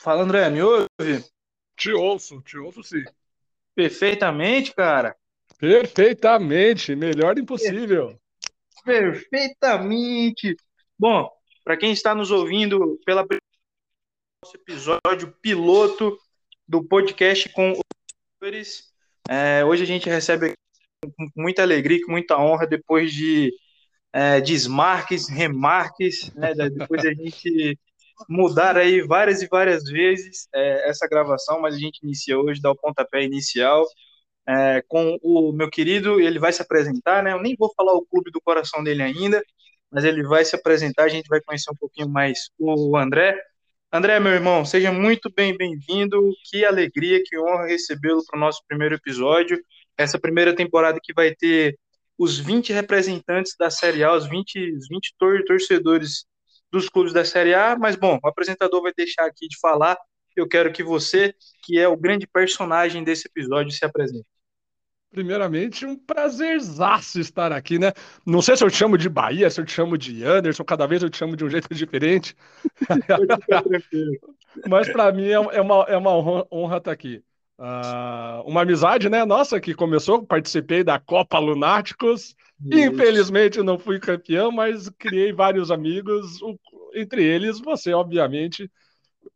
Fala, André, me ouve? Te ouço, te ouço sim. Perfeitamente, cara. Perfeitamente, melhor impossível. Perfeitamente. Bom, para quem está nos ouvindo pela nosso episódio piloto do podcast com os é, hoje a gente recebe com muita alegria, com muita honra, depois de é, desmarques, remarques, né, depois a gente mudar aí várias e várias vezes é, essa gravação, mas a gente inicia hoje, dá o pontapé inicial é, com o meu querido, ele vai se apresentar, né? Eu nem vou falar o clube do coração dele ainda, mas ele vai se apresentar, a gente vai conhecer um pouquinho mais o André. André, meu irmão, seja muito bem bem-vindo. Que alegria, que honra recebê-lo para o nosso primeiro episódio. Essa primeira temporada que vai ter os 20 representantes da Série A, os 20, os 20 torcedores dos clubes da Série A, mas bom, o apresentador vai deixar aqui de falar. Eu quero que você, que é o grande personagem desse episódio, se apresente. Primeiramente, um prazerzaço estar aqui, né? Não sei se eu te chamo de Bahia, se eu te chamo de Anderson, cada vez eu te chamo de um jeito diferente. Mas para mim é, é uma, é uma honra, honra estar aqui. Uh, uma amizade, né? Nossa, que começou, participei da Copa Lunáticos. Infelizmente não fui campeão, mas criei vários amigos, entre eles você, obviamente.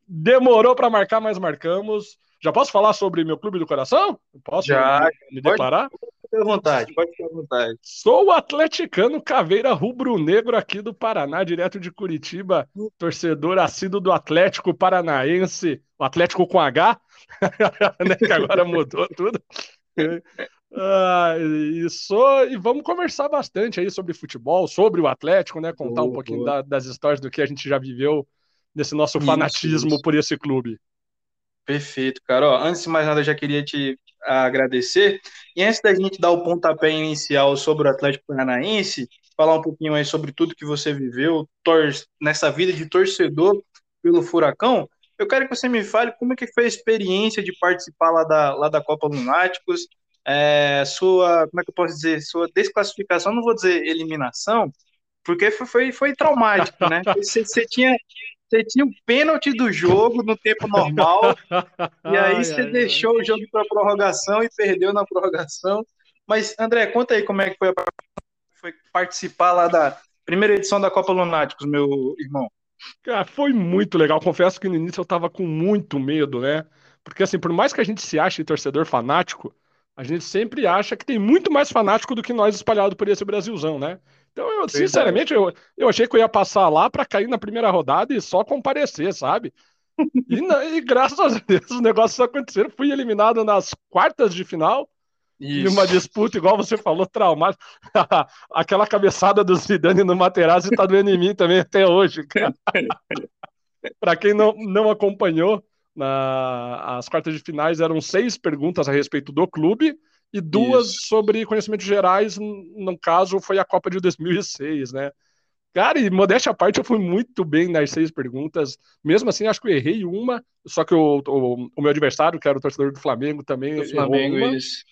Demorou para marcar, mas marcamos. Já posso falar sobre meu clube do coração? Posso Já, me, me declarar? Pode à vontade, pode ficar à vontade. Sou o atleticano Caveira Rubro-Negro aqui do Paraná, direto de Curitiba, torcedor assíduo do Atlético Paranaense, o Atlético com H, né, que agora mudou tudo. Ah, e, e vamos conversar bastante aí sobre futebol, sobre o Atlético, né? Contar um pouquinho da, das histórias do que a gente já viveu nesse nosso isso, fanatismo isso. por esse clube. Perfeito, cara. Ó, antes de mais nada, eu já queria te agradecer. E antes da gente dar o pontapé inicial sobre o Atlético Paranaense, falar um pouquinho aí sobre tudo que você viveu nessa vida de torcedor pelo Furacão, eu quero que você me fale como é que foi a experiência de participar lá da, lá da Copa Lunáticos, é, sua, como é que eu posso dizer, sua desclassificação, não vou dizer eliminação, porque foi, foi, foi traumático, né? Você, você, tinha, você tinha o um pênalti do jogo no tempo normal, e aí ai, você ai, deixou ai. o jogo para prorrogação e perdeu na prorrogação. Mas, André, conta aí como é que foi, foi participar lá da primeira edição da Copa Lunáticos, meu irmão. Cara, foi muito legal. Confesso que no início eu tava com muito medo, né? Porque, assim, por mais que a gente se ache torcedor fanático, a gente sempre acha que tem muito mais fanático do que nós espalhado por esse Brasilzão, né? Então, eu, sinceramente, eu, eu achei que eu ia passar lá para cair na primeira rodada e só comparecer, sabe? E, e graças a Deus os negócios aconteceram. Fui eliminado nas quartas de final. Isso. Em uma disputa, igual você falou, traumática. Aquela cabeçada do Zidane no Materazzi tá doendo em mim também até hoje, cara. para quem não, não acompanhou, na, as quartas de finais eram seis perguntas a respeito do clube e duas Isso. sobre conhecimentos gerais, no caso foi a Copa de 2006, né? Cara, e modéstia à parte, eu fui muito bem nas seis perguntas. Mesmo assim, acho que eu errei uma, só que o, o, o meu adversário, que era o torcedor do Flamengo, também do Flamengo, errou uma. Isso.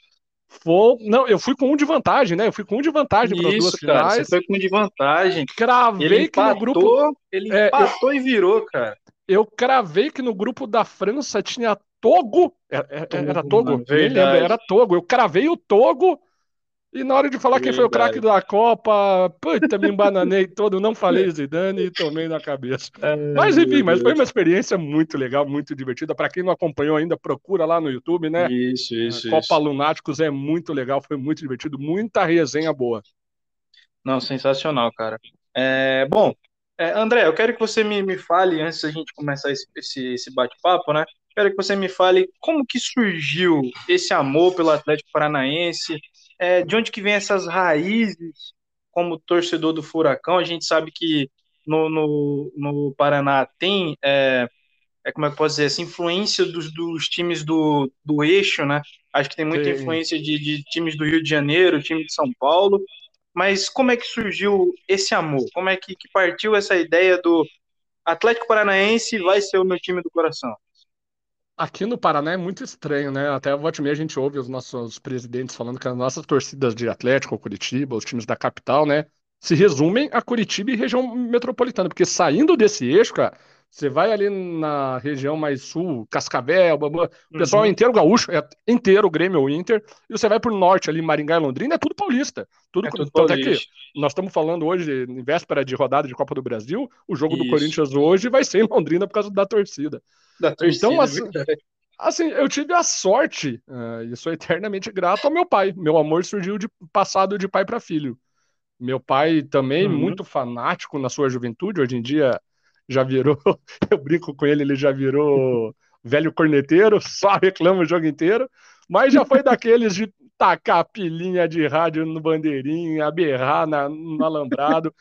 Foi, não, eu fui com um de vantagem, né? Eu fui com um de vantagem para duas cara, finais. Você foi com um de vantagem. Cravei ele empatou, que no grupo. Ele é, empatou eu, e virou, cara. Eu cravei que no grupo da França tinha Togo. Era, era, era Togo? Era Togo. Eu cravei o Togo. E na hora de falar verdade. quem foi o craque da Copa, puta, me embananei todo, não falei Zidane e tomei na cabeça. mas enfim, mas foi uma experiência muito legal, muito divertida. Para quem não acompanhou ainda, procura lá no YouTube, né? Isso, isso. A Copa isso. Lunáticos é muito legal, foi muito divertido, muita resenha boa. Não, sensacional, cara. É, bom, é, André, eu quero que você me, me fale, antes da gente começar esse, esse, esse bate-papo, né? Quero que você me fale como que surgiu esse amor pelo Atlético Paranaense, é, de onde que vem essas raízes como torcedor do Furacão. A gente sabe que no, no, no Paraná tem, é, é, como é que posso dizer, essa influência dos, dos times do, do eixo, né? Acho que tem muita Sim. influência de, de times do Rio de Janeiro, time de São Paulo, mas como é que surgiu esse amor? Como é que, que partiu essa ideia do Atlético Paranaense vai ser o meu time do coração? Aqui no Paraná é muito estranho, né? Até o meia a gente ouve os nossos presidentes falando que as nossas torcidas de Atlético, Curitiba, os times da capital, né? Se resumem a Curitiba e região metropolitana, porque saindo desse eixo, cara, Você vai ali na região mais sul, Cascavel, o pessoal uhum. é inteiro gaúcho, é inteiro Grêmio ou Inter, e você vai pro norte ali, Maringá e Londrina, é tudo paulista. Tudo, é tudo paulista. Aqui, nós estamos falando hoje, em véspera de rodada de Copa do Brasil, o jogo Isso. do Corinthians hoje vai ser em Londrina por causa da torcida. Da torcida então, assim, assim, eu tive a sorte, uh, e sou eternamente grato ao meu pai. Meu amor surgiu de passado de pai para filho. Meu pai também, uhum. muito fanático na sua juventude, hoje em dia já virou, eu brinco com ele, ele já virou velho corneteiro, só reclama o jogo inteiro, mas já foi daqueles de tacar pilinha de rádio no bandeirinha, berrar na, no alambrado.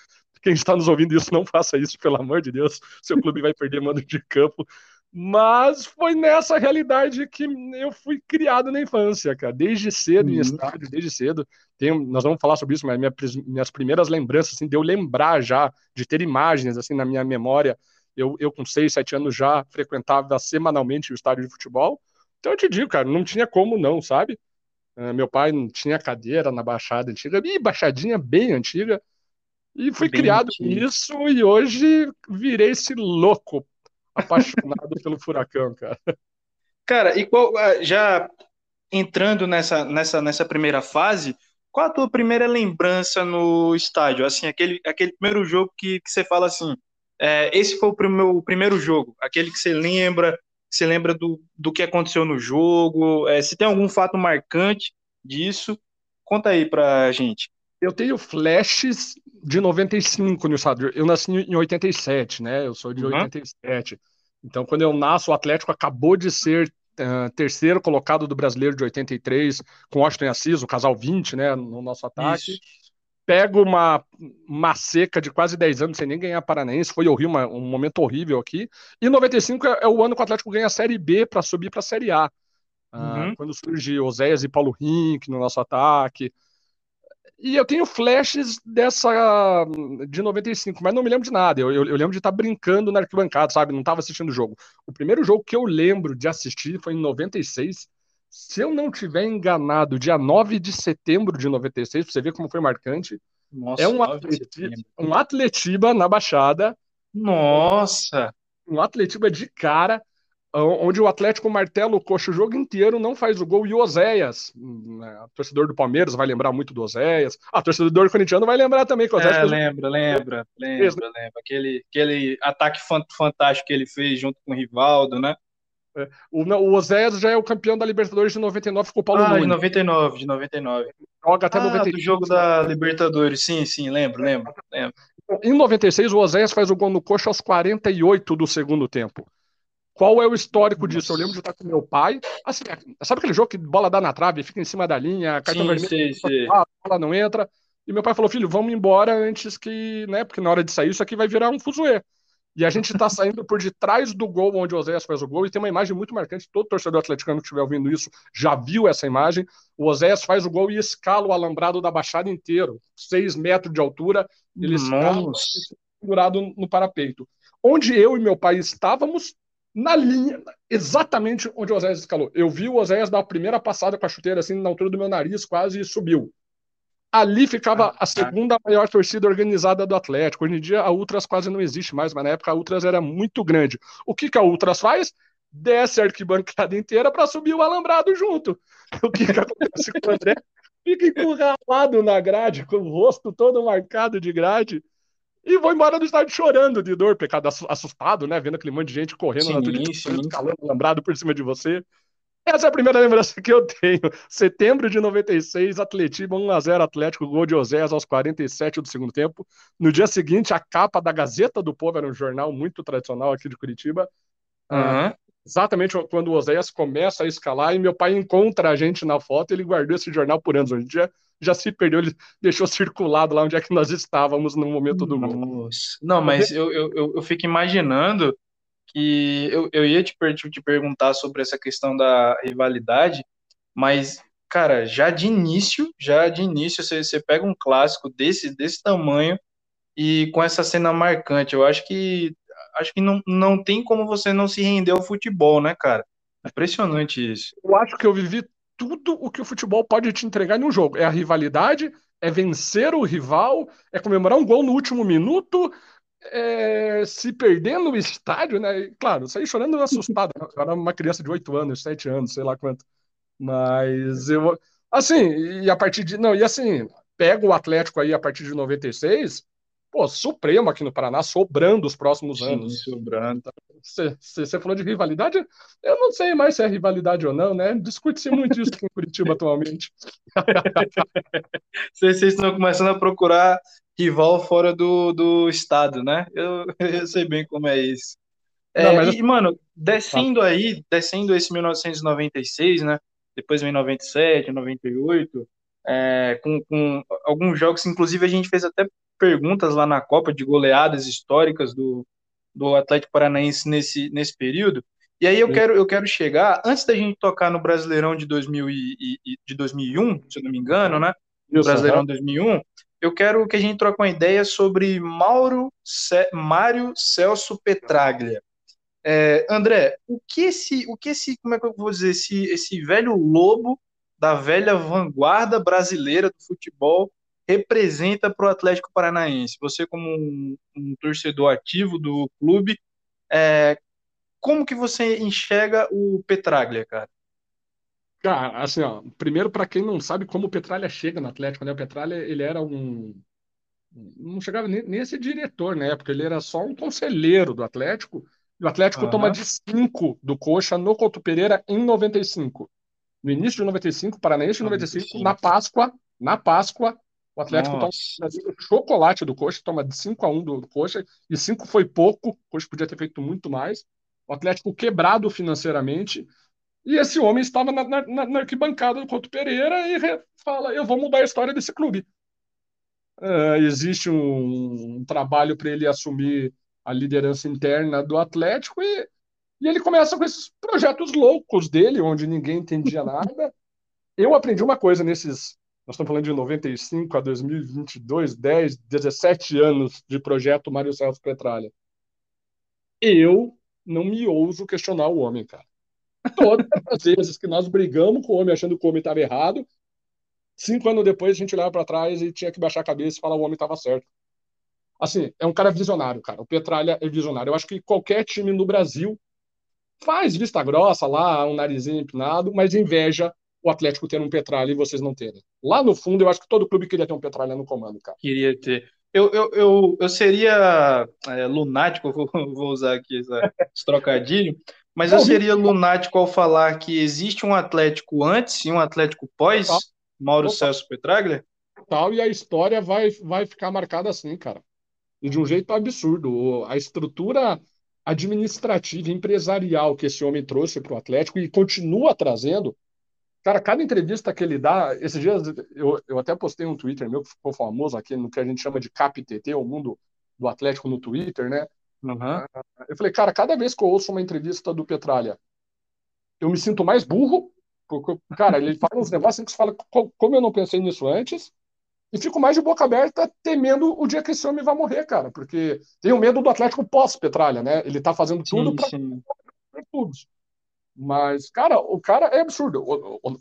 Quem está nos ouvindo isso, não faça isso, pelo amor de Deus. Seu clube vai perder mando de campo. Mas foi nessa realidade que eu fui criado na infância, cara. Desde cedo uhum. em estádio, desde cedo. Tem, nós vamos falar sobre isso, mas minha, minhas primeiras lembranças, assim, de eu lembrar já, de ter imagens, assim, na minha memória. Eu, eu com seis, sete anos já frequentava semanalmente o estádio de futebol. Então eu te digo, cara, não tinha como não, sabe? Uh, meu pai não tinha cadeira na Baixada Antiga, e Baixadinha bem antiga. E fui bem criado nisso e hoje virei esse louco apaixonado pelo Furacão, cara. Cara, e qual, ah, já entrando nessa, nessa, nessa primeira fase, qual a tua primeira lembrança no estádio? Assim, aquele, aquele primeiro jogo que, que você fala assim, é, esse foi o meu primeiro jogo, aquele que você lembra, você lembra do, do que aconteceu no jogo, é, se tem algum fato marcante disso, conta aí pra gente. Eu tenho flashes de 95 no estádio. Eu nasci em 87, né? Eu sou de uhum. 87. Então, quando eu nasço, o Atlético acabou de ser uh, terceiro colocado do brasileiro de 83, com Washington Assis, o casal 20, né? No nosso ataque. Isso. Pego uma, uma seca de quase 10 anos sem nem ganhar Paranaense, foi horrível, uma, um momento horrível aqui. E 95 é, é o ano que o Atlético ganha a Série B para subir para a Série A. Uh, uhum. Quando surge Oséias e Paulo Rink no nosso ataque. E eu tenho flashes dessa de 95, mas não me lembro de nada. Eu, eu, eu lembro de estar brincando na arquibancada, sabe? Não estava assistindo o jogo. O primeiro jogo que eu lembro de assistir foi em 96. Se eu não tiver enganado, dia 9 de setembro de 96, pra você ver como foi marcante. Nossa, é um, atleti um Atletiba na Baixada. Nossa! Um Atletiba de cara onde o Atlético martelo o coxa o jogo inteiro, não faz o gol, e o Oséias, né, torcedor do Palmeiras vai lembrar muito do Oséias, ah, torcedor do corintiano vai lembrar também que o Oséias... É, lembra, lembra, lembra, lembra, aquele, aquele ataque fantástico que ele fez junto com o Rivaldo, né? É, o, o Oséias já é o campeão da Libertadores de 99 com o Paulo Ah, Nunes. de 99, de 99. Joga até ah, 93. do jogo da Libertadores, sim, sim, lembro, lembro, lembro. Em 96, o Oséias faz o gol no coxa aos 48 do segundo tempo. Qual é o histórico Nossa. disso? Eu lembro de estar com meu pai. Assim, sabe aquele jogo que bola dá na trave, fica em cima da linha, cartão sim, vermelho, sim, sim. a bola não entra. E meu pai falou, filho, vamos embora antes que, né? Porque na hora de sair, isso aqui vai virar um fuzuê. E a gente está saindo por detrás do gol onde o Oséias faz o gol, e tem uma imagem muito marcante. Todo torcedor atleticano que estiver ouvindo isso já viu essa imagem. O Oséias faz o gol e escala o alambrado da baixada inteiro, seis metros de altura. Ele escala segurado no parapeito. Onde eu e meu pai estávamos, na linha, exatamente onde o Oséias escalou. Eu vi o Oséias dar a primeira passada com a chuteira, assim, na altura do meu nariz, quase e subiu. Ali ficava ah, a segunda maior torcida organizada do Atlético. Hoje em dia a Ultras quase não existe mais, mas na época a Ultras era muito grande. O que, que a Ultras faz? Desce a arquibancada inteira para subir o alambrado junto. O que, que acontece com o André? Fica encurralado na grade, com o rosto todo marcado de grade e vou embora do estádio chorando de dor, pecado assustado, né? Vendo aquele monte de gente correndo sim, na tua escalando, lembrado por cima de você. Essa é a primeira lembrança que eu tenho. Setembro de 96, Atletiba 1x0 Atlético, gol de Oséias aos 47 do segundo tempo. No dia seguinte, a capa da Gazeta do Povo, era um jornal muito tradicional aqui de Curitiba. Uhum. Exatamente quando o Oséias começa a escalar e meu pai encontra a gente na foto, ele guardou esse jornal por anos. Hoje dia já se perdeu, ele deixou circulado lá onde é que nós estávamos no momento do gol. Não, mas eu, eu, eu fico imaginando que eu, eu ia te, te perguntar sobre essa questão da rivalidade, mas, cara, já de início, já de início, você, você pega um clássico desse, desse tamanho e com essa cena marcante, eu acho que acho que não, não tem como você não se render ao futebol, né, cara? Impressionante isso. Eu acho que eu vivi tudo o que o futebol pode te entregar em um jogo. É a rivalidade, é vencer o rival, é comemorar um gol no último minuto, é, se perder no estádio, né? Claro, saí chorando assustado. Né? Eu era uma criança de 8 anos, 7 anos, sei lá quanto. Mas eu. Assim, e a partir de. Não, e assim, pega o Atlético aí a partir de 96, pô, Supremo aqui no Paraná, sobrando os próximos Sim, anos. Sobrando. Você falou de rivalidade? Eu não sei mais se é rivalidade ou não, né? Discute-se muito isso aqui em Curitiba atualmente. Vocês estão começando a procurar rival fora do, do estado, né? Eu, eu sei bem como é isso. É, não, mas... E, mano, descendo aí, descendo esse 1996, né? Depois vem 97, 98, é, com, com alguns jogos, inclusive a gente fez até perguntas lá na Copa de goleadas históricas do, do Atlético Paranaense nesse, nesse período. E aí eu quero, eu quero chegar, antes da gente tocar no Brasileirão de, 2000 e, e, de 2001, se eu não me engano, né? No Brasileirão uhum. 2001, eu quero que a gente troque uma ideia sobre Mauro Ce... Mário Celso Petraglia. É, André, o que esse, o que esse, como é que eu vou dizer, esse, esse velho lobo da velha vanguarda brasileira do futebol representa para o Atlético Paranaense? Você, como um, um torcedor ativo do clube, é, como que você enxerga o Petraglia, cara? Cara, assim, ó, primeiro para quem não sabe como o Petralha chega no Atlético, né? O Petralha, ele era um não chegava nem, nem a ser diretor na época, ele era só um conselheiro do Atlético. E o Atlético uhum. toma de 5 do Coxa no Couto Pereira em 95. No início de 95, Paranaense de 95, na Páscoa, na Páscoa, o Atlético Nossa. toma chocolate do Coxa, toma de 5 a 1 do, Coxa, e 5 foi pouco, o Coxa podia ter feito muito mais. O Atlético quebrado financeiramente, e esse homem estava na, na, na arquibancada do Couto Pereira e fala: Eu vou mudar a história desse clube. Uh, existe um, um trabalho para ele assumir a liderança interna do Atlético e, e ele começa com esses projetos loucos dele, onde ninguém entendia nada. Eu aprendi uma coisa nesses nós estamos falando de 95 a 2022, 10, 17 anos de projeto Mário Celso Petralha. Eu não me ouso questionar o homem, cara. Todas as vezes que nós brigamos com o homem achando que o homem estava errado, cinco anos depois a gente olhava para trás e tinha que baixar a cabeça e falar o homem estava certo. Assim, é um cara visionário, cara. O Petralha é visionário. Eu acho que qualquer time no Brasil faz vista grossa lá, um narizinho empinado, mas inveja o Atlético ter um Petralha e vocês não terem. Lá no fundo, eu acho que todo clube queria ter um Petralha no comando, cara. Queria ter. Eu, eu, eu, eu seria é, lunático, vou, vou, usar aqui essa, esse trocadilho, mas eu seria lunático ao falar que existe um Atlético antes e um Atlético pós Mauro Opa. Celso Petraglia? Tal, e a história vai, vai ficar marcada assim, cara. E de um jeito absurdo. A estrutura administrativa, empresarial que esse homem trouxe para o Atlético e continua trazendo, Cara, cada entrevista que ele dá, esses dias eu, eu até postei um Twitter meu que ficou famoso aqui no que a gente chama de CapTT, o mundo do Atlético no Twitter, né? Uhum. Eu falei, cara, cada vez que eu ouço uma entrevista do Petralha, eu me sinto mais burro, porque, cara, ele fala uns negócios que você fala, como eu não pensei nisso antes, e fico mais de boca aberta temendo o dia que esse homem vai morrer, cara, porque tenho medo do Atlético pós-Petralha, né? Ele tá fazendo tudo para tudo. Mas, cara, o cara é absurdo.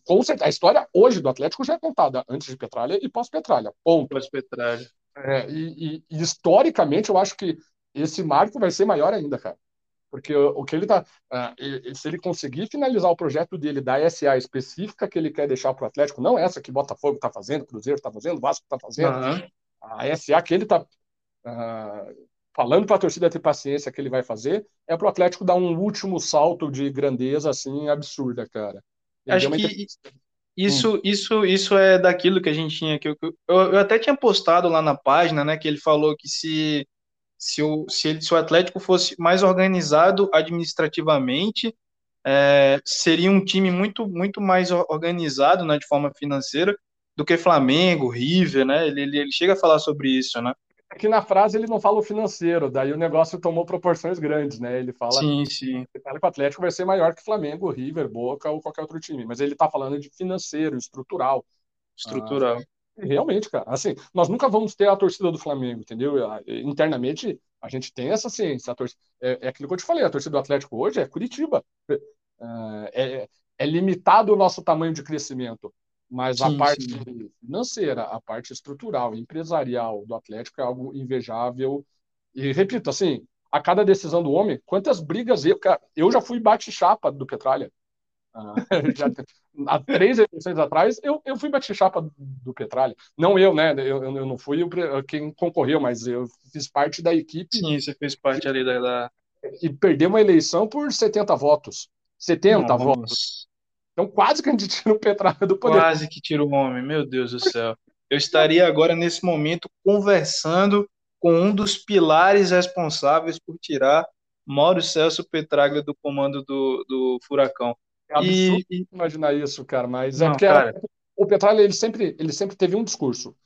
Com certeza, a história hoje do Atlético já é contada antes de Petralha e pós-Petralha. Ponto. Pós-Petralha. É, e, e, historicamente, eu acho que esse marco vai ser maior ainda, cara. Porque o, que ele tá. Uh, se ele conseguir finalizar o projeto dele da SA específica que ele quer deixar para o Atlético, não essa que Botafogo está fazendo, Cruzeiro está fazendo, Vasco está fazendo, uhum. a SA que ele está uh, falando para a torcida ter paciência que ele vai fazer, é para o Atlético dar um último salto de grandeza assim absurda, cara. Ele Acho que isso, hum. isso, isso é daquilo que a gente tinha que eu, eu, até tinha postado lá na página, né, que ele falou que se se o, se, ele, se o Atlético fosse mais organizado administrativamente, é, seria um time muito, muito mais organizado né, de forma financeira do que Flamengo, River, né? Ele, ele, ele chega a falar sobre isso, né? Aqui na frase ele não fala o financeiro, daí o negócio tomou proporções grandes, né? Ele fala, sim, sim. Ele fala que o Atlético vai ser maior que Flamengo, River, Boca ou qualquer outro time, mas ele tá falando de financeiro, estrutural. Estrutural. Ah, realmente, cara. Assim, nós nunca vamos ter a torcida do Flamengo, entendeu? Internamente, a gente tem essa ciência. Torcida, é, é, aquilo que eu te falei, a torcida do Atlético hoje é Curitiba. É, é, é limitado o nosso tamanho de crescimento. Mas sim, a parte sim. financeira, a parte estrutural, empresarial do Atlético é algo invejável E repito, assim, a cada decisão do homem, quantas brigas eu. Cara, eu já fui bate-chapa do Petralha. Ah, já, há três eleições atrás, eu, eu fui bate-chapa do Petralha. Não eu, né? Eu, eu não fui quem concorreu, mas eu fiz parte da equipe. Sim, você fez parte ali da. da... E perdeu uma eleição por 70 votos. 70 Nossa. votos. Então quase que a gente tira o Petralha do poder. Quase que tira o homem, meu Deus do céu. Eu estaria agora, nesse momento, conversando com um dos pilares responsáveis por tirar Mauro Celso Petraglia do comando do, do Furacão. É absurdo e... imaginar isso, cara, mas é Não, é porque cara... o Petraglia ele sempre, ele sempre teve um discurso.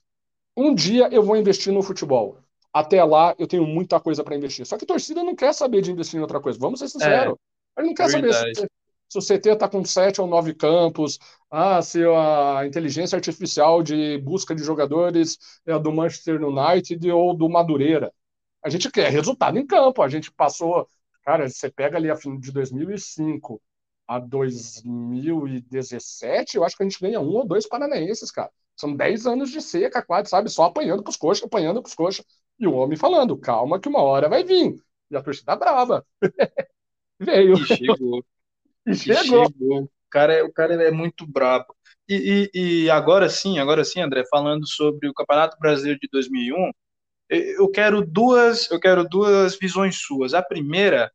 Um dia eu vou investir no futebol. Até lá eu tenho muita coisa para investir. Só que a torcida não quer saber de investir em outra coisa. Vamos ser sinceros. É, Ele não quer verdade. saber se, se o CT está com sete ou nove campos, ah, se a inteligência artificial de busca de jogadores é do Manchester United ou do Madureira. A gente quer resultado em campo. A gente passou, cara, você pega ali a fim de 2005 a 2017, eu acho que a gente ganha um ou dois paranaenses, cara. São 10 anos de seca, quase, sabe? Só apanhando pros coxas, apanhando pros coxas. E o homem falando, calma que uma hora vai vir. E a torcida brava. Veio. E chegou. E chegou. chegou. O cara, é, o cara é muito brabo. E, e, e, agora sim, agora sim, André, falando sobre o Campeonato Brasileiro de 2001, eu quero duas, eu quero duas visões suas. A primeira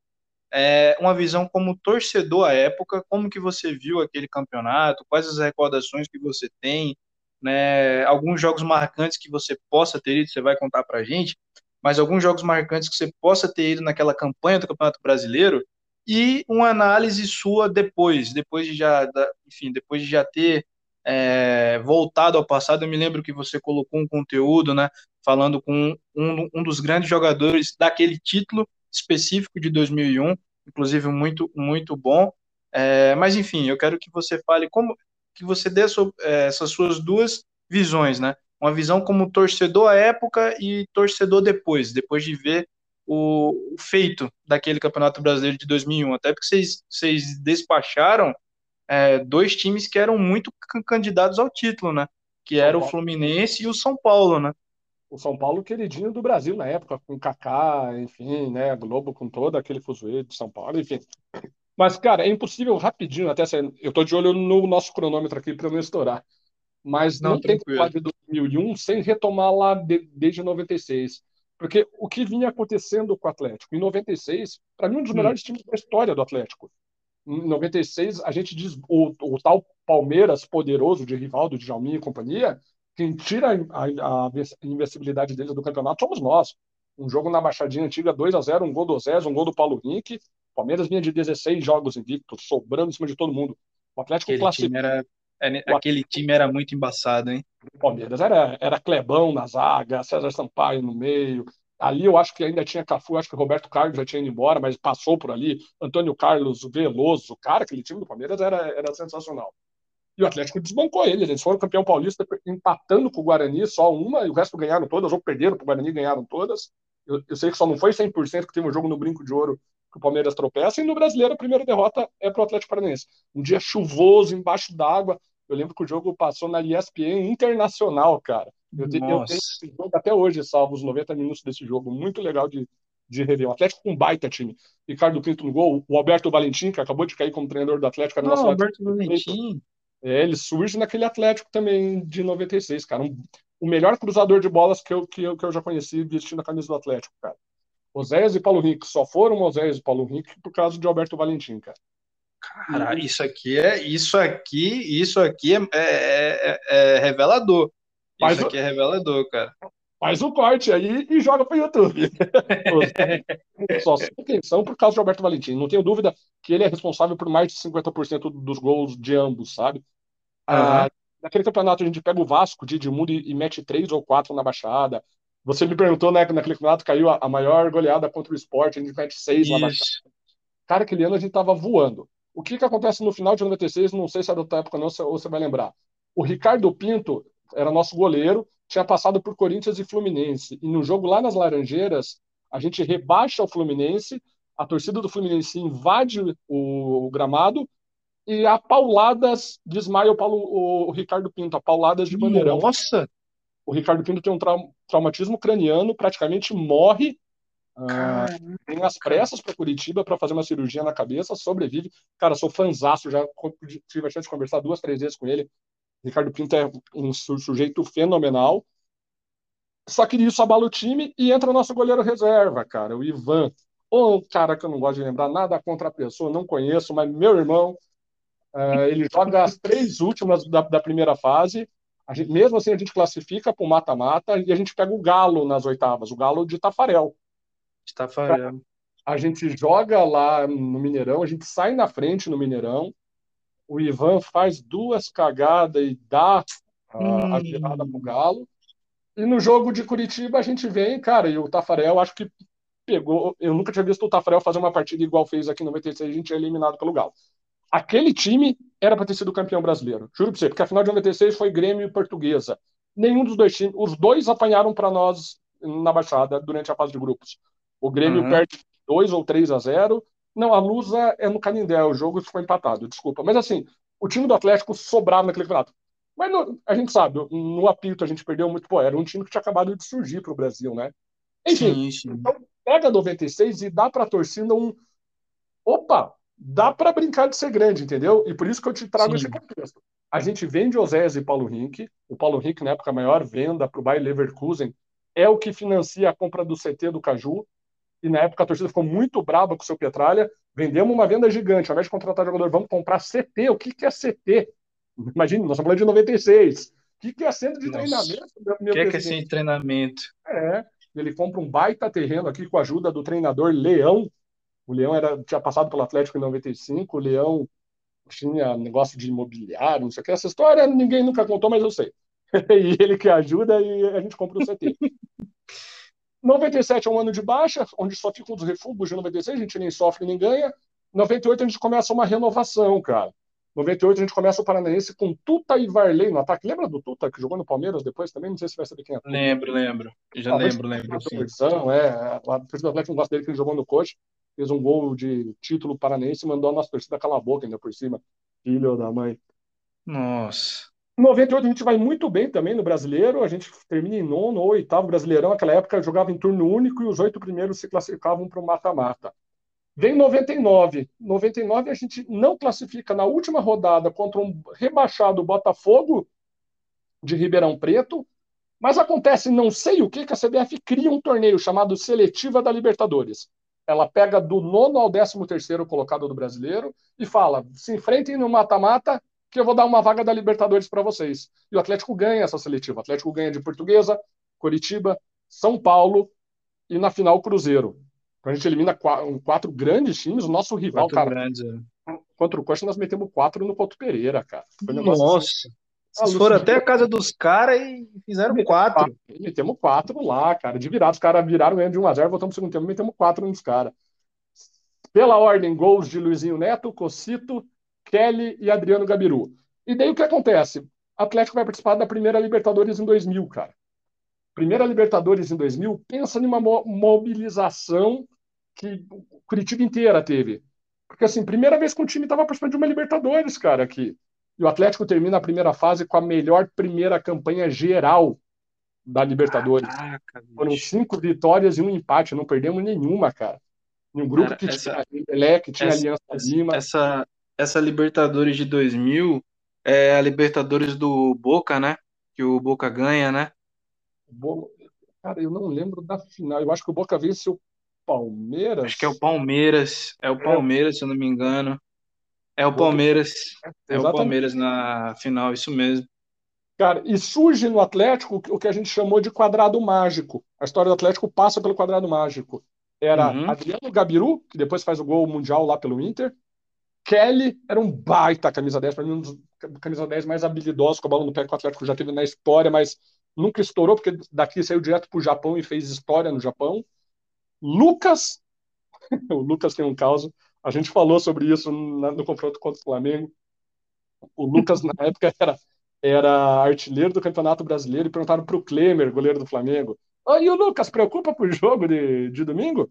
é uma visão como torcedor à época, como que você viu aquele campeonato, quais as recordações que você tem, né, alguns jogos marcantes que você possa ter ido, você vai contar para a gente, mas alguns jogos marcantes que você possa ter ido naquela campanha do Campeonato Brasileiro e uma análise sua depois, depois de já, enfim, depois de já ter é, voltado ao passado. Eu me lembro que você colocou um conteúdo, né, falando com um, um dos grandes jogadores daquele título específico de 2001, inclusive muito muito bom. É, mas enfim, eu quero que você fale como que você dê é, essas suas duas visões, né? Uma visão como torcedor à época e torcedor depois, depois de ver o, o feito daquele Campeonato Brasileiro de 2001. Até porque vocês, vocês despacharam é, dois times que eram muito candidatos ao título, né? Que era o Fluminense e o São Paulo, né? O São Paulo queridinho do Brasil na época, com Kaká, enfim, né? Globo com todo aquele fuzuê de São Paulo, enfim. Mas, cara, é impossível rapidinho, até eu tô de olho no nosso cronômetro aqui para não estourar. Mas não, não tem falar de 2001 sem retomar lá de, desde 96. Porque o que vinha acontecendo com o Atlético? Em 96, para mim, um dos hum. melhores times da história do Atlético. Em 96, a gente diz o, o tal Palmeiras poderoso de Rivaldo, de Jalminha e companhia, quem tira a, a, a invencibilidade deles do campeonato somos nós. Um jogo na Baixadinha Antiga, 2 a 0 um gol do Zé, um gol do Paulo Henrique. O Palmeiras vinha de 16 jogos invictos, sobrando em cima de todo mundo. O Atlético aquele time era, é, aquele time era muito embaçado, hein? O Palmeiras era, era Clebão na zaga, César Sampaio no meio. Ali eu acho que ainda tinha Cafu, acho que Roberto Carlos já tinha ido embora, mas passou por ali. Antônio Carlos Veloso, cara, aquele time do Palmeiras era, era sensacional. E o Atlético desbancou ele. Eles foram campeão paulista empatando com o Guarani, só uma, e o resto ganharam todas, ou perderam para o Guarani ganharam todas. Eu, eu, sei que só não foi 100% que teve um jogo no Brinco de Ouro que o Palmeiras tropeça, e no brasileiro a primeira derrota é para o Atlético Paranaense. Um dia chuvoso, embaixo d'água, eu lembro que o jogo passou na ESPN Internacional, cara. Eu, te, eu tenho esse jogo até hoje, salvo os 90 minutos desse jogo. Muito legal de, de rever. O Atlético com um baita time. Ricardo Pinto no gol, o Alberto Valentim, que acabou de cair como treinador do Atlético. Não, o Alberto Valentim. É, ele surge naquele Atlético também de 96, cara. Um, o melhor cruzador de bolas que eu, que, eu, que eu já conheci vestindo a camisa do Atlético, cara. Oséias e Paulo Henrique só foram Oséias e Paulo Henrique por causa de Alberto Valentim, cara. Cara, isso aqui é isso aqui, isso aqui é, é, é, é revelador. Isso aqui é revelador, cara. Faz um corte aí e joga para o YouTube. Só sem atenção por causa de Alberto Valentim. Não tenho dúvida que ele é responsável por mais de 50% dos gols de ambos, sabe? Uhum. Ah, naquele campeonato a gente pega o Vasco de Edmundo e, e mete três ou quatro na baixada. Você me perguntou, né, que naquele campeonato caiu a, a maior goleada contra o esporte, a gente mete seis Isso. na baixada. Cara, aquele ano a gente tava voando. O que, que acontece no final de 96, não sei se é da tua época não, ou você vai lembrar. O Ricardo Pinto era nosso goleiro, tinha passado por Corinthians e Fluminense. E no jogo lá nas Laranjeiras, a gente rebaixa o Fluminense, a torcida do Fluminense invade o, o gramado e a pauladas desmaia o, Paulo, o, o Ricardo Pinto, a pauladas de bandeirão. Nossa! O Ricardo Pinto tem um trau, traumatismo craniano, praticamente morre Uh, tem as pressas para Curitiba para fazer uma cirurgia na cabeça, sobrevive. Cara, sou fanzaço, já tive a chance de conversar duas, três vezes com ele. Ricardo Pinto é um sujeito fenomenal. Só que isso abala o time e entra o nosso goleiro reserva, cara, o Ivan. Um cara que eu não gosto de lembrar nada contra a pessoa, não conheço, mas meu irmão, uh, ele joga as três últimas da, da primeira fase. Gente, mesmo assim, a gente classifica para o mata-mata e a gente pega o Galo nas oitavas, o Galo de Tafarel. De Tafarel. A gente joga lá no Mineirão, a gente sai na frente no Mineirão, o Ivan faz duas cagadas e dá a, hum. a virada pro Galo. E no jogo de Curitiba a gente vem, cara, e o Tafarel acho que pegou. Eu nunca tinha visto o Tafarel fazer uma partida igual fez aqui em 96, a gente é eliminado pelo Galo. Aquele time era para ter sido campeão brasileiro. Juro pra você, porque a final de 96 foi Grêmio e Portuguesa. Nenhum dos dois times, os dois apanharam para nós na Baixada durante a fase de grupos. O Grêmio uhum. perde 2 ou 3 a 0. Não, a Lusa é no Canindé, o jogo ficou empatado, desculpa. Mas assim, o time do Atlético sobrava naquele campeonato. Mas no, a gente sabe, no apito a gente perdeu muito. Pô, era um time que tinha acabado de surgir para o Brasil, né? Enfim, sim, sim. Então, pega 96 e dá para a torcida um. Opa, dá para brincar de ser grande, entendeu? E por isso que eu te trago sim. esse contexto. A gente vende Osés e Paulo Rink. O Paulo Rink, na época, a maior venda para o Bayer Leverkusen, é o que financia a compra do CT do Caju. E na época a torcida ficou muito brava com o seu Petralha. Vendemos uma venda gigante. Ao invés de contratar jogador, vamos comprar CT. O que, que é CT? Imagine, nós estamos falando de 96. O que, que é centro de Nossa. treinamento? O que, é que é centro de treinamento? É. Ele compra um baita terreno aqui com a ajuda do treinador Leão. O Leão era, tinha passado pelo Atlético em 95. O Leão tinha negócio de imobiliário, não sei o que. Essa história ninguém nunca contou, mas eu sei. e ele que ajuda e a gente compra o CT. 97 é um ano de baixa, onde só ficam os refugos de 96, a gente nem sofre nem ganha. 98 a gente começa uma renovação, cara. 98 a gente começa o Paranaense com Tuta e Varley no ataque. Lembra do Tuta que jogou no Palmeiras depois também? Não sei se vai saber quem é. Lembro, lembro. Já ah, lembro, lembro. Sim. é, a torcida do Atlético não gosta dele que ele jogou no coach, fez um gol de título paranaense e mandou a nossa torcida calar a boca ainda por cima. Filho da mãe. Nossa. Em 98 a gente vai muito bem também no brasileiro, a gente termina em nono ou oitavo brasileirão. Naquela época jogava em turno único e os oito primeiros se classificavam para o mata-mata. Vem 99. 99 a gente não classifica na última rodada contra um rebaixado Botafogo de Ribeirão Preto, mas acontece não sei o que que a CBF cria um torneio chamado Seletiva da Libertadores. Ela pega do nono ao décimo terceiro colocado do brasileiro e fala: se enfrentem no mata-mata que eu vou dar uma vaga da Libertadores para vocês. E o Atlético ganha essa seletiva. O Atlético ganha de Portuguesa, Coritiba, São Paulo e na final Cruzeiro. Então a gente elimina quatro, quatro granges times. O nosso rival, quatro cara. Grandes, é. Contra o Costa, nós metemos quatro no Couto Pereira, cara. Um Nossa. Assim. Vocês foram até a casa dos caras e fizeram quatro. quatro. Metemos quatro lá, cara. De virado, os caras viraram ganhando de 1x0, voltamos pro segundo tempo, metemos quatro nos caras. Pela ordem, gols de Luizinho Neto, Cocito, Kelly e Adriano Gabiru. E daí o que acontece? O Atlético vai participar da primeira Libertadores em 2000, cara. Primeira Libertadores em 2000, pensa numa mobilização que Curitiba inteira teve. Porque, assim, primeira vez que o time estava participando de uma Libertadores, cara, aqui. E o Atlético termina a primeira fase com a melhor primeira campanha geral da Libertadores. Caraca, Foram cinco vitórias e um empate, não perdemos nenhuma, cara. Em um grupo cara, que essa, tinha que tinha essa, Aliança Lima. Essa, essa Libertadores de 2000 é a Libertadores do Boca, né? Que o Boca ganha, né? Cara, eu não lembro da final. Eu acho que o Boca vence o Palmeiras. Acho que é o Palmeiras. É o é. Palmeiras, é. se eu não me engano. É o Palmeiras. É, é o Palmeiras na final, isso mesmo. Cara, e surge no Atlético o que a gente chamou de quadrado mágico. A história do Atlético passa pelo quadrado mágico. Era uhum. Adriano Gabiru, que depois faz o gol mundial lá pelo Inter. Kelly era um baita camisa 10, para mim, um dos camisa 10 mais habilidosos com a bola no pé que o Atlético já teve na história, mas nunca estourou, porque daqui saiu direto para o Japão e fez história no Japão. Lucas, o Lucas tem um caso, a gente falou sobre isso no confronto contra o Flamengo. O Lucas, na época, era, era artilheiro do Campeonato Brasileiro e perguntaram para o Klemer, goleiro do Flamengo: oh, e o Lucas, preocupa pro jogo de, de domingo?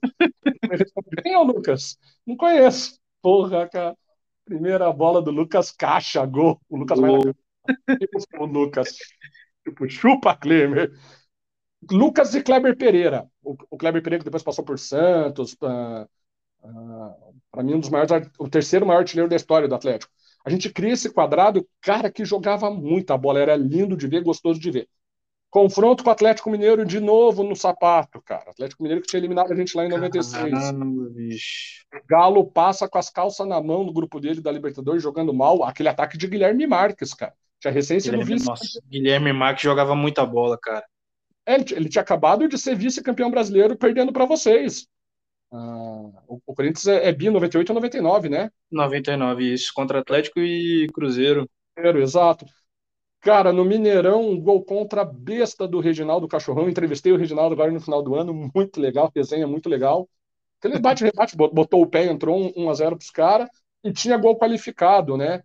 Quem é o Lucas? Não conheço. Porra, cara. Primeira bola do Lucas Caixa, gol. O Lucas vai na... O Lucas. Tipo, chupa, Klemer. Lucas e Kleber Pereira. O, o Kleber Pereira que depois passou por Santos, uh, uh, para mim um dos maiores, o terceiro maior artilheiro da história do Atlético. A gente cria esse quadrado, cara que jogava muita bola, era lindo de ver, gostoso de ver. Confronto com o Atlético Mineiro de novo no sapato, cara. Atlético Mineiro que tinha eliminado a gente lá em 96. Caramba, bicho. Galo passa com as calças na mão no grupo dele da Libertadores jogando mal. Aquele ataque de Guilherme Marques, cara. Tinha sido Guilherme, vice. Nossa, Guilherme Marques jogava muita bola, cara. É, ele, ele, tinha acabado de ser vice-campeão brasileiro perdendo para vocês. Ah, o, o, Corinthians é, é bi 98 ou 99, né? 99, isso. Contra Atlético e Cruzeiro. Cruzeiro, exato. Cara, no Mineirão, um gol contra a besta do Reginaldo Cachorrão. Entrevistei o Reginaldo agora no final do ano, muito legal, resenha muito legal. Aquele bate-rebate, botou o pé, entrou 1 a 0 para os caras e tinha gol qualificado, né?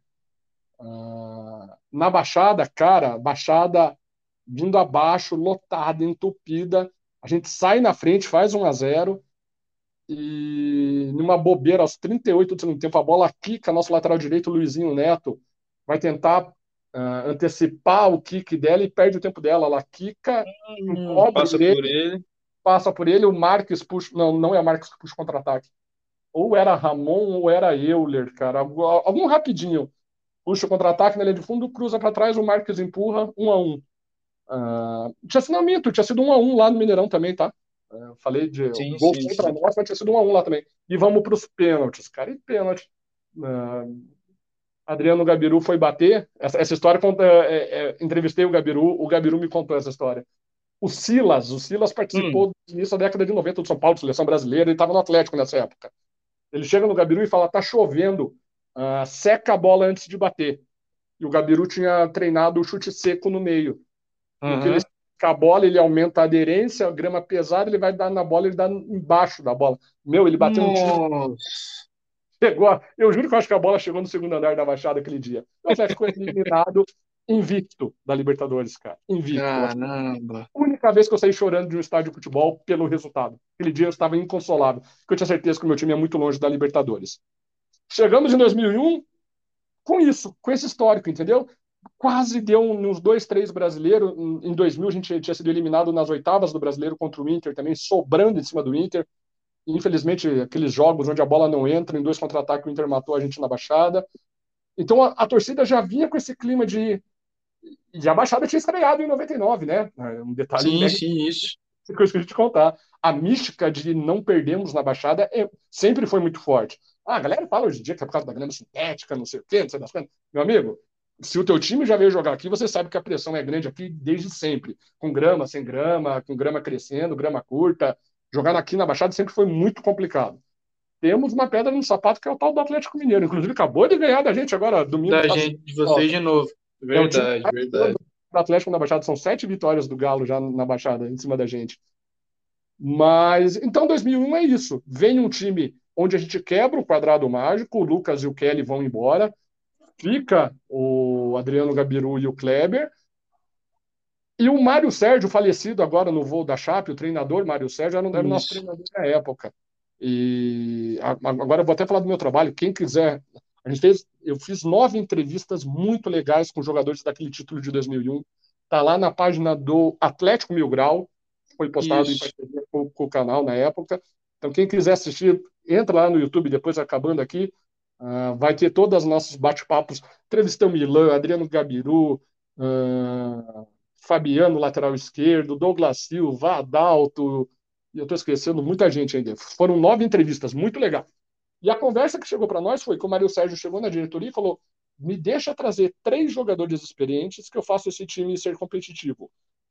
Ah, na Baixada, cara, Baixada vindo abaixo, lotada, entupida. A gente sai na frente, faz 1 a 0 e numa bobeira aos 38 do segundo tempo, a bola quica, nosso lateral direito, Luizinho Neto, vai tentar uh, antecipar o kick dela e perde o tempo dela. Ela quica, hum, passa ele, por ele. Passa por ele, o Marques puxa. Não, não é o Marques que puxa contra-ataque. Ou era Ramon ou era Euler, cara. Algum rapidinho. Puxa o contra-ataque na linha de fundo, cruza para trás, o Marques empurra, um a um. Uh, tinha sido, não, minto, tinha sido um a um lá no Mineirão também, tá? Uh, falei de sim, gol sim, contra sim. nós, mas tinha sido um a um lá também. E vamos para os pênaltis, cara, e pênalti. Uh, Adriano Gabiru foi bater. Essa, essa história, conta, é, é, entrevistei o Gabiru, o Gabiru me contou essa história. O Silas, o Silas participou hum. início da década de 90 do São Paulo, seleção brasileira, ele estava no Atlético nessa época. Ele chega no Gabiru e fala: tá chovendo, uh, seca a bola antes de bater. E o Gabiru tinha treinado o chute seco no meio. Uhum. Porque ele com a bola, ele aumenta a aderência, a grama pesada, ele vai dar na bola, ele dá embaixo da bola. Meu, ele bateu Nossa. um tiro. Chegou, eu juro que eu acho que a bola chegou no segundo andar da Baixada aquele dia. O Atlético foi eliminado invicto da Libertadores, cara. Invicto. Caramba. A única vez que eu saí chorando de um estádio de futebol pelo resultado. Aquele dia eu estava inconsolável, porque eu tinha certeza que o meu time é muito longe da Libertadores. Chegamos em 2001 com isso, com esse histórico, entendeu? Quase deu uns dois, três brasileiros. Em 2000 a gente tinha sido eliminado nas oitavas do brasileiro contra o Inter também, sobrando em cima do Inter. Infelizmente, aqueles jogos onde a bola não entra, em dois contra-ataques, o Inter matou a gente na Baixada. Então a, a, torcida já vinha com esse clima de. E a Baixada tinha estreado em 99, né? É um detalhe. Sim, sim, isso. Coisa que eu te contar. A mística de não perdemos na Baixada é, sempre foi muito forte. Ah, a galera fala hoje em dia que é por causa da grama sintética, não sei o quê, não sei das coisas. Meu amigo, se o teu time já veio jogar aqui, você sabe que a pressão é grande aqui desde sempre. Com grama, sem grama, com grama crescendo, grama curta, jogar aqui na Baixada sempre foi muito complicado. Temos uma pedra no sapato que é o tal do Atlético Mineiro. Inclusive, acabou de ganhar da gente agora, domingo. Da gente, de vocês de novo. Verdade, é verdade. O Atlético na Baixada são sete vitórias do Galo já na Baixada, em cima da gente. Mas, então, 2001 é isso. Vem um time onde a gente quebra o quadrado mágico, o Lucas e o Kelly vão embora, fica o Adriano Gabiru e o Kleber, e o Mário Sérgio, falecido agora no voo da Chape, o treinador Mário Sérgio, era, era o nosso treinador na época. E agora eu vou até falar do meu trabalho. Quem quiser, a gente fez, eu fiz nove entrevistas muito legais com jogadores daquele título de 2001. Tá lá na página do Atlético Mil Grau, foi postado Isso. em parceria com, com, o canal na época. Então quem quiser assistir, entra lá no YouTube depois acabando aqui, uh, vai ter todos os nossos bate-papos. Entrevistamos Milan, Adriano Gabiru, uh, Fabiano, lateral esquerdo, Douglas Silva, Adalto, e eu estou esquecendo muita gente ainda. Foram nove entrevistas, muito legal. E a conversa que chegou para nós foi que o Mário Sérgio chegou na diretoria e falou: me deixa trazer três jogadores experientes que eu faço esse time ser competitivo.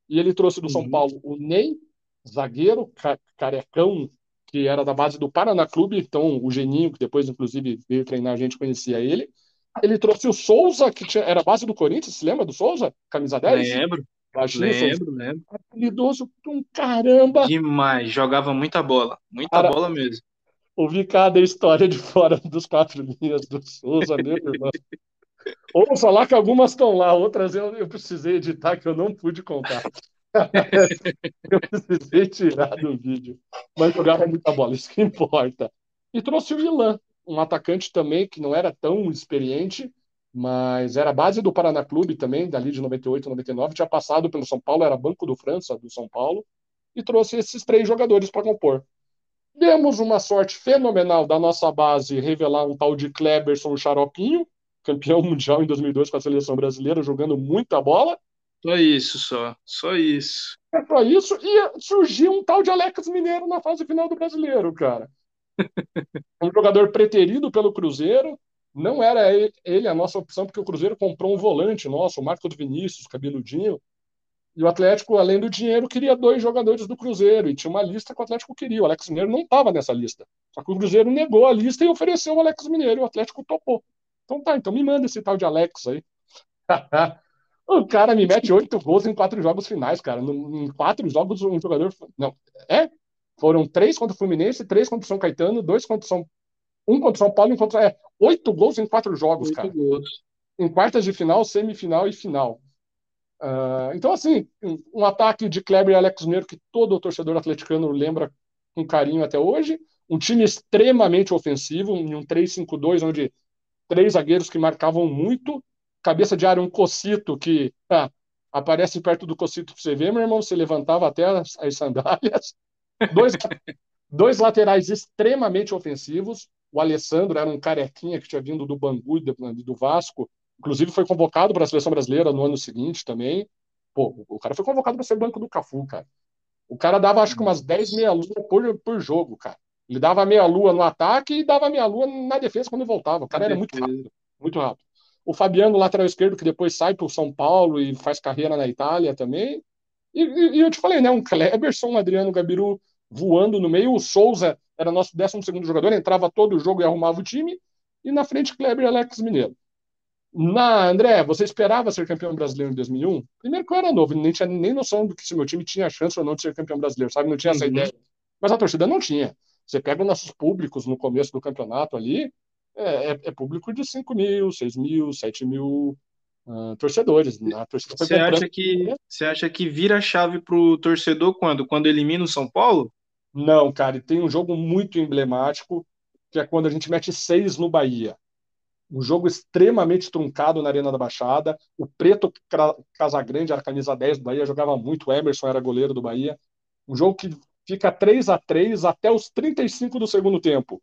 E ele trouxe do uhum. São Paulo o Ney, zagueiro, carecão, que era da base do Paraná Clube, então o Geninho, que depois, inclusive, veio treinar a gente, conhecia ele. Ele trouxe o Souza, que tinha, era base do Corinthians, se lembra do Souza? Camisa 10? Lembro. Lembro, lembro. Habilidoso um caramba. Demais, jogava muita bola, muita Cara, bola mesmo. Ouvi cada história de fora dos quatro linhas do Souza, meu irmão. Ou falar que algumas estão lá, outras eu, eu precisei editar que eu não pude contar. eu precisei tirar do vídeo. Mas jogava muita bola, isso que importa. E trouxe o Ilan, um atacante também que não era tão experiente, mas era base do Paraná Clube também, dali de 98, 99, tinha passado pelo São Paulo, era Banco do França, do São Paulo, e trouxe esses três jogadores para compor. Demos uma sorte fenomenal da nossa base revelar um tal de Kleberson Xaropinho, campeão mundial em 2002 com a seleção brasileira, jogando muita bola. Só isso, só. Só isso. É só isso. E surgiu um tal de Alex Mineiro na fase final do brasileiro, cara. um jogador preterido pelo Cruzeiro. Não era ele a nossa opção, porque o Cruzeiro comprou um volante nosso, o Marcos Vinícius, cabeludinho. E o Atlético, além do dinheiro, queria dois jogadores do Cruzeiro. E tinha uma lista que o Atlético queria. O Alex Mineiro não estava nessa lista. Só que o Cruzeiro negou a lista e ofereceu o Alex Mineiro. E o Atlético topou. Então tá, então me manda esse tal de Alex aí. o cara me mete oito gols em quatro jogos finais, cara. Em quatro jogos, um jogador. Não, é? Foram três contra o Fluminense, três contra o São Caetano, dois contra o São. Um contra o São Paulo um contra. É, oito gols em quatro jogos, oito cara. Gols. Em quartas de final, semifinal e final. Uh, então, assim, um ataque de Kleber e Alex Mineiro que todo o torcedor atleticano lembra com carinho até hoje. Um time extremamente ofensivo, em um 3-5-2, onde três zagueiros que marcavam muito, cabeça de área um Cocito que ah, aparece perto do Cocito para você ver, meu irmão, você levantava até as, as sandálias. Dois, dois laterais extremamente ofensivos. O Alessandro era um carequinha que tinha vindo do Bangu e do, do Vasco, inclusive foi convocado para a seleção brasileira no ano seguinte também. Pô, o cara foi convocado para ser banco do Cafu, cara. O cara dava acho que umas 10 meia-lua por, por jogo, cara. Ele dava meia-lua no ataque e dava meia-lua na defesa quando voltava. O cara era muito rápido, muito rápido. O Fabiano, lateral esquerdo, que depois sai para o São Paulo e faz carreira na Itália também. E, e, e, eu te falei, né? Um Kleberson, um Adriano Gabiru voando no meio. O Souza era nosso 12 jogador, entrava todo o jogo e arrumava o time. E na frente, Kleber e Alex Mineiro. Na, André, você esperava ser campeão brasileiro em 2001? Primeiro que eu era novo, nem tinha nem noção do que se meu time tinha chance ou não de ser campeão brasileiro, sabe? Não tinha essa uhum. ideia. Mas a torcida não tinha. Você pega nossos públicos no começo do campeonato ali, é, é, é público de 5 mil, 6 mil, 7 mil uh, torcedores. Torcida você, acha que, você acha que vira a chave para o torcedor quando? Quando elimina o São Paulo? Não, cara, e tem um jogo muito emblemático, que é quando a gente mete seis no Bahia. Um jogo extremamente truncado na Arena da Baixada. O Preto Casagrande era camisa 10 do Bahia, jogava muito. O Emerson era goleiro do Bahia. Um jogo que fica 3 a 3 até os 35 do segundo tempo.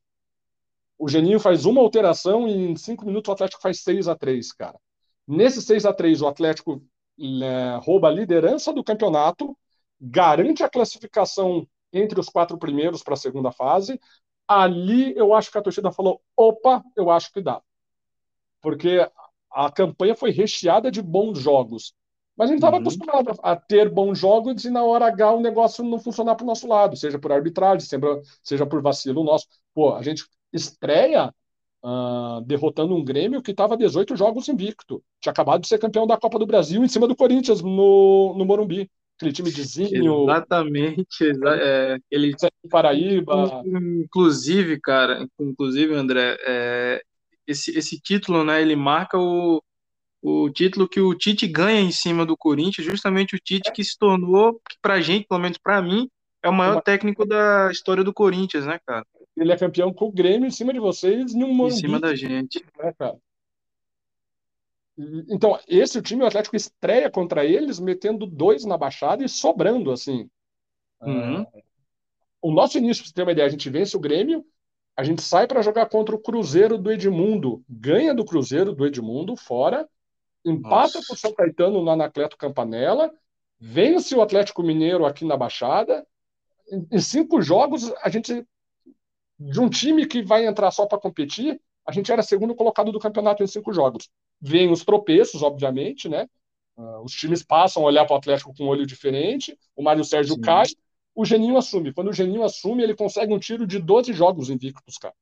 O Geninho faz uma alteração e em 5 minutos o Atlético faz 6 a 3 cara. Nesse 6 a 3 o Atlético é, rouba a liderança do campeonato, garante a classificação entre os quatro primeiros para a segunda fase. Ali eu acho que a torcida falou: opa, eu acho que dá. Porque a campanha foi recheada de bons jogos. Mas a gente estava uhum. acostumado a ter bons jogos e na hora H o negócio não funcionar para o nosso lado, seja por arbitragem, seja por vacilo nosso. Pô, a gente estreia uh, derrotando um Grêmio que estava 18 jogos invicto. Tinha acabado de ser campeão da Copa do Brasil em cima do Corinthians no, no Morumbi. Aquele time de Zinho. Exatamente. Exa é, ele... Paraíba. Inclusive, cara, inclusive, André, é, esse, esse título, né, ele marca o, o título que o Tite ganha em cima do Corinthians, justamente o Tite que se tornou, para a gente, pelo menos para mim, é o maior técnico da história do Corinthians, né, cara? Ele é campeão com o Grêmio em cima de vocês em um Em cima da gente. Né, cara? Então, esse time, o Atlético estreia contra eles, metendo dois na baixada e sobrando, assim. Uhum. Uh, o nosso início, para você ter uma ideia, a gente vence o Grêmio, a gente sai para jogar contra o Cruzeiro do Edmundo, ganha do Cruzeiro do Edmundo, fora, empata com o São Caetano no Anacleto Campanella, vence o Atlético Mineiro aqui na Baixada. Em, em cinco jogos, a gente, de um time que vai entrar só para competir, a gente era segundo colocado do campeonato em cinco jogos. Vem os tropeços, obviamente, né? Uh, os times passam a olhar para o Atlético com um olho diferente. O Mário Sérgio Sim. cai, o Geninho assume. Quando o Geninho assume, ele consegue um tiro de 12 jogos invictos, cara.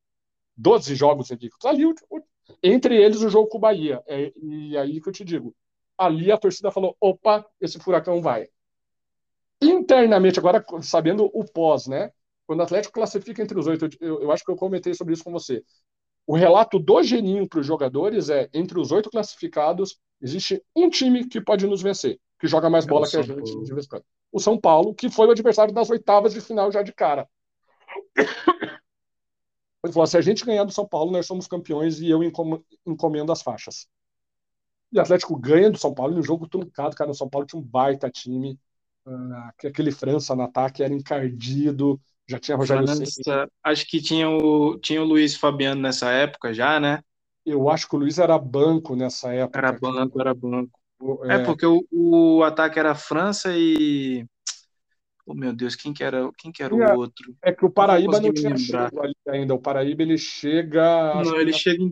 12 jogos invictos. Ali o, o, entre eles, o jogo com o Bahia. É, e aí que eu te digo. Ali a torcida falou: opa, esse furacão vai. Internamente, agora sabendo o pós, né? Quando o Atlético classifica entre os oito, eu, eu acho que eu comentei sobre isso com você. O relato do Geninho para os jogadores é: entre os oito classificados, existe um time que pode nos vencer, que joga mais é bola é que a gente de vez em quando. O São Paulo, que foi o adversário das oitavas de final já de cara. Ele falou: se a gente ganhar do São Paulo, nós somos campeões e eu encomendo as faixas. E o Atlético ganha do São Paulo no jogo truncado, cara. O São Paulo tinha um baita time. Uh, aquele França no ataque era encardido. Já tinha Rogério França, Acho que tinha o, tinha o Luiz Fabiano nessa época já, né? Eu acho que o Luiz era banco nessa época. Era banco, era banco. É, é porque o, o ataque era França e. Oh, meu Deus, quem que era, quem que era o outro? É que o Paraíba não, não tinha chegado ali ainda. O Paraíba ele chega. Não, ele chega,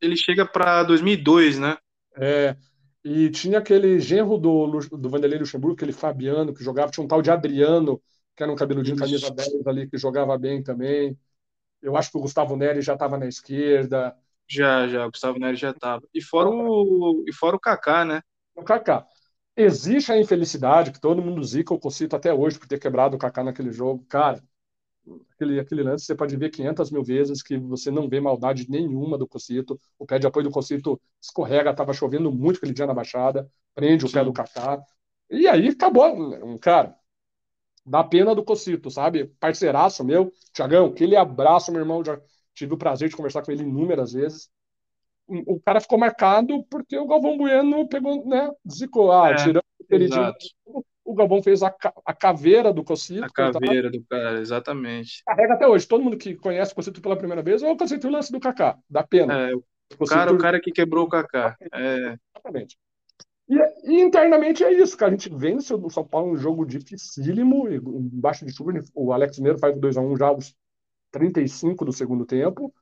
ele chega para 2002, né? É. E tinha aquele genro do, do Vanderlei Luxemburgo, aquele Fabiano, que jogava. Tinha um tal de Adriano, que era um cabeludinho camisa 10 ali, que jogava bem também. Eu acho que o Gustavo Neri já estava na esquerda. Já, já, o Gustavo Neri já estava. E fora o, e fora o Kaká, né? O Kaká. Existe a infelicidade que todo mundo zica o Cocito até hoje por ter quebrado o Kaká naquele jogo. Cara, aquele, aquele lance você pode ver 500 mil vezes que você não vê maldade nenhuma do Cocito. O pé de apoio do Cocito escorrega, estava chovendo muito aquele dia na Baixada, prende o Sim. pé do Kaká. E aí acabou, cara. Dá pena do Cocito, sabe? Parceiraço meu. Tiagão, aquele abraço, meu irmão. Já tive o prazer de conversar com ele inúmeras vezes o cara ficou marcado porque o Galvão Bueno pegou, né, zicou, ah, é, tirando o queridinho, o Galvão fez a, a caveira do Cocito. A caveira do cara, exatamente. Carrega até hoje, todo mundo que conhece o Cocito pela primeira vez, ou o Cocito o lance do Kaká, da pena. É, o, cara, o cara que quebrou o Kaká. É... Exatamente. E, e, internamente é isso, cara. A gente vence o São Paulo um jogo dificílimo, embaixo de chuva. O Alex Mineiro faz o 2x1 já aos 35 do segundo tempo.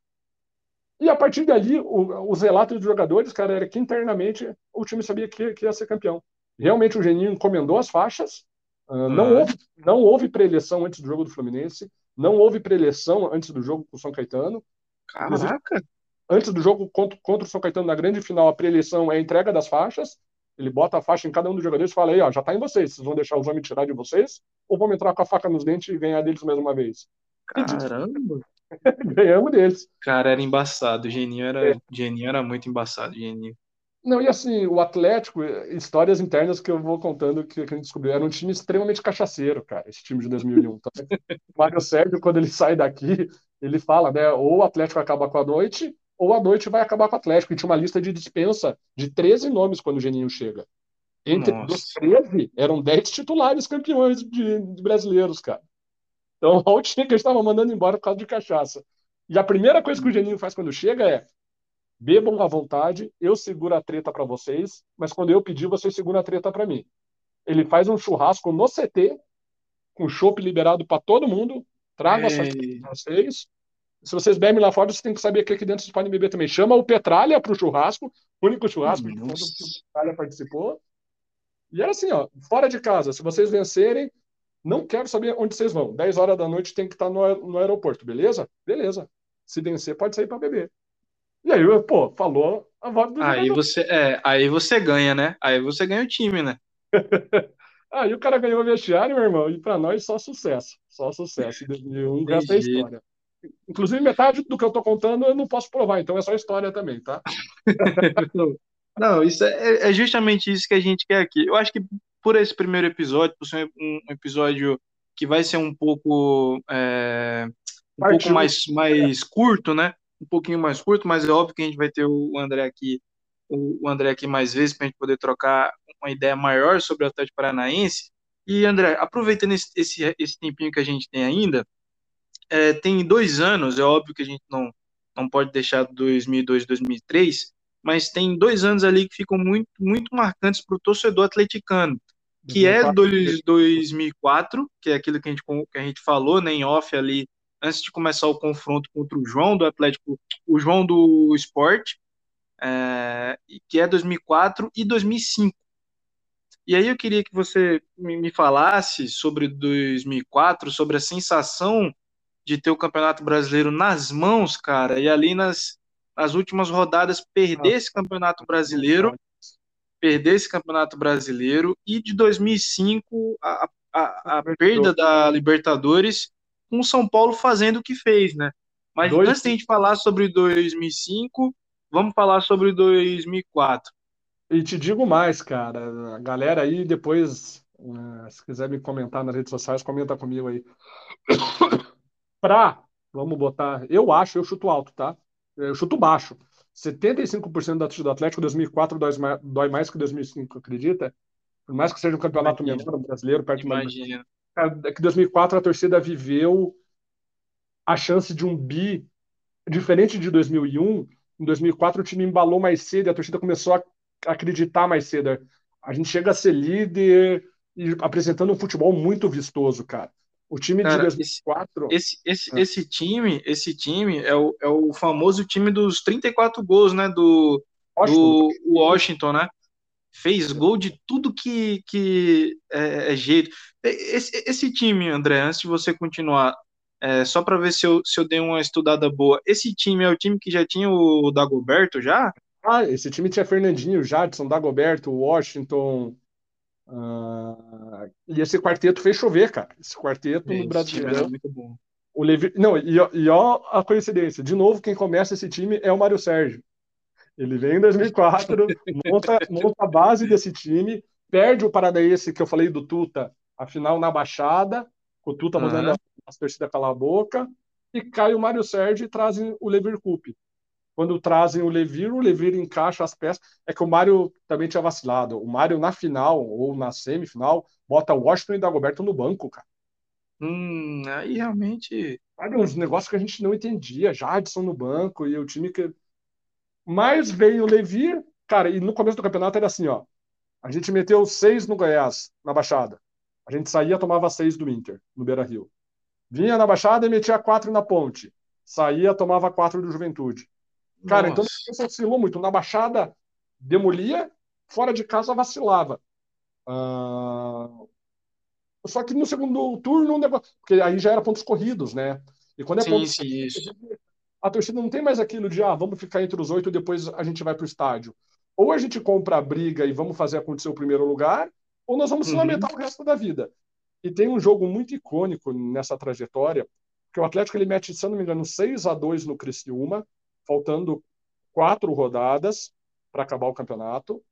E a partir dali, o, os relatos dos jogadores, cara, era que internamente o time sabia que, que ia ser campeão. Realmente o Geninho encomendou as faixas, uh, não, houve, não houve preleção antes do jogo do Fluminense, não houve preleção antes do jogo com o São Caetano. Caraca! Antes do jogo contra, contra o São Caetano, na grande final, a preleção é a entrega das faixas. Ele bota a faixa em cada um dos jogadores e fala aí, ó, já tá em vocês. Vocês vão deixar os homens tirar de vocês? Ou vamos entrar com a faca nos dentes e ganhar deles mais uma vez? Caramba! Ganhamos deles. Cara, era embaçado. O Geninho era, é. Geninho era muito embaçado, Geninho. Não, e assim, o Atlético, histórias internas que eu vou contando que, que a gente descobriu, era um time extremamente cachaceiro, cara, esse time de 2001. Tá? o Mário Sérgio, quando ele sai daqui, ele fala, né, ou o Atlético acaba com a noite, ou a noite vai acabar com o Atlético. E tinha uma lista de dispensa de 13 nomes quando o Geninho chega. Entre Nossa. dos 13, eram 10 titulares campeões de, de brasileiros, cara. Então, o time que estava mandando embora por causa de cachaça. E a primeira coisa que o Geninho faz quando chega é: bebam à vontade, eu seguro a treta para vocês, mas quando eu pedir, vocês seguram a treta para mim. Ele faz um churrasco no CT, com chopp liberado para todo mundo, traga essa para vocês. Se vocês bebem lá fora, vocês têm que saber que aqui dentro vocês podem beber também. Chama o Petralha para o churrasco, único churrasco que o Petralha participou. E era assim, ó, fora de casa, se vocês vencerem, não quero saber onde vocês vão. 10 horas da noite tem que estar no, no aeroporto, beleza? Beleza. Se vencer, pode sair para beber. E aí, pô, falou a voz do aí jogador. você é, Aí você ganha, né? Aí você ganha o time, né? aí o cara ganhou o vestiário, meu irmão, e para nós só sucesso. Só sucesso. E um resto é história. Inclusive, metade do que eu tô contando eu não posso provar, então é só história também, tá? não, isso é, é justamente isso que a gente quer aqui. Eu acho que por esse primeiro episódio, por ser um episódio que vai ser um pouco é, um pouco mais, mais curto, né? Um pouquinho mais curto, mas é óbvio que a gente vai ter o André aqui, o André aqui mais vezes para a gente poder trocar uma ideia maior sobre o Atlético Paranaense. E André, aproveitando esse, esse, esse tempinho que a gente tem ainda, é, tem dois anos, é óbvio que a gente não, não pode deixar 2002, 2003, mas tem dois anos ali que ficam muito, muito marcantes para o torcedor atleticano que é dois, 2004, que é aquilo que a gente, que a gente falou né, em off ali, antes de começar o confronto contra o João do Atlético, o João do Esporte, é, que é 2004 e 2005. E aí eu queria que você me falasse sobre 2004, sobre a sensação de ter o Campeonato Brasileiro nas mãos, cara, e ali nas, nas últimas rodadas perder esse Campeonato Brasileiro perder esse Campeonato Brasileiro e de 2005 a, a, a perda da Libertadores com o São Paulo fazendo o que fez, né? Mas Dois... antes de a gente falar sobre 2005, vamos falar sobre 2004. E te digo mais, cara, a galera aí depois, uh, se quiser me comentar nas redes sociais, comenta comigo aí. Pra, vamos botar, eu acho, eu chuto alto, tá? Eu chuto baixo. 75% da torcida do Atlético 2004 dói mais, dói mais que 2005, acredita? Por mais que seja um campeonato Imagina. menor, brasileiro, perto Imagina. É que 2004 a torcida viveu a chance de um bi diferente de 2001. Em 2004 o time embalou mais cedo, e a torcida começou a acreditar mais cedo. A gente chega a ser líder e apresentando um futebol muito vistoso, cara. O time cara, de 2004. Esse, esse, é. esse, time, esse time é o, é o famoso time dos 34 gols, né? Do Washington, do Washington né? Fez gol de tudo que, que é, é jeito. Esse, esse, time, André, antes de você continuar, é, só para ver se eu, se eu dei uma estudada boa, esse time é o time que já tinha o Dagoberto já? Ah, esse time tinha Fernandinho, Jadson, Dagoberto, Washington, Uh, e esse quarteto fez chover, cara. Esse quarteto no Brasileirão. É. O Levi... Não, e, e ó a coincidência. De novo, quem começa esse time é o Mário Sérgio. Ele vem em 2004, monta, monta a base desse time, perde o Paranaense que eu falei do Tuta, a final na Baixada, com o Tuta mandando uhum. as torcidas calar a boca, e cai o Mário Sérgio e trazem o Levir Coupe quando trazem o Levir, o Levir encaixa as peças. É que o Mário também tinha vacilado. O Mário, na final ou na semifinal, bota Washington e Dagoberto no banco, cara. Hum, aí realmente. Sabe, uns negócios que a gente não entendia. Jadson no banco e o time que. Mas veio o Levir, cara, e no começo do campeonato era assim, ó. A gente meteu seis no Goiás, na Baixada. A gente saía, tomava seis do Inter, no Beira Rio. Vinha na Baixada e metia quatro na Ponte. Saía, tomava quatro do Juventude. Cara, então, Nossa. então você oscilou muito. Na Baixada, demolia, fora de casa, vacilava. Uh... Só que no segundo turno, porque aí já era pontos corridos, né? E quando é sim, pontos sim, isso. a torcida não tem mais aquilo de, ah, vamos ficar entre os oito e depois a gente vai para o estádio. Ou a gente compra a briga e vamos fazer acontecer o primeiro lugar, ou nós vamos se uhum. lamentar o resto da vida. E tem um jogo muito icônico nessa trajetória, que o Atlético ele mete, se eu não me engano, 6 a 2 no Criciúma, faltando quatro rodadas para acabar o campeonato,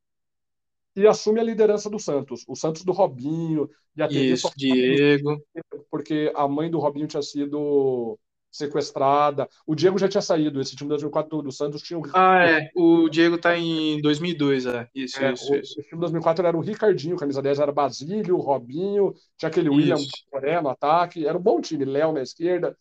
e assume a liderança do Santos. O Santos do Robinho e a TV Isso, Diego. Porque a mãe do Robinho tinha sido sequestrada. O Diego já tinha saído. Esse time de 2004 do Santos tinha o. Ah, é. O Diego tá em 2002, é. Isso, é, isso, o, isso. Esse time de 2004 era o Ricardinho, camisa 10 era Basílio, Robinho, tinha aquele isso. William Coré no ataque. Era um bom time. Léo na esquerda.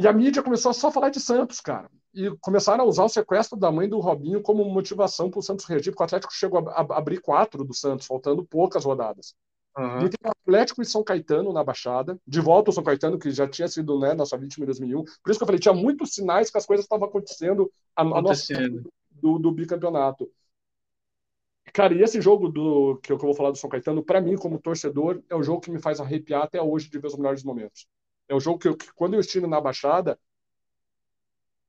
E a mídia começou a só falar de Santos, cara e começaram a usar o sequestro da mãe do Robinho como motivação para o Santos reagir, porque o Atlético chegou a, abrir quatro do Santos, faltando poucas rodadas. Uhum. E tem Atlético e São Caetano na Baixada, de volta o São Caetano, que já tinha sido né, nossa vítima em 2001. Por isso que eu falei, tinha muitos sinais que as coisas estavam acontecendo a, a nossa do, do bicampeonato. Cara, e esse jogo do que eu vou falar do São Caetano, para mim, como torcedor, é o jogo que me faz arrepiar até hoje de ver os melhores momentos. É o jogo que, eu, que quando eu estive na Baixada,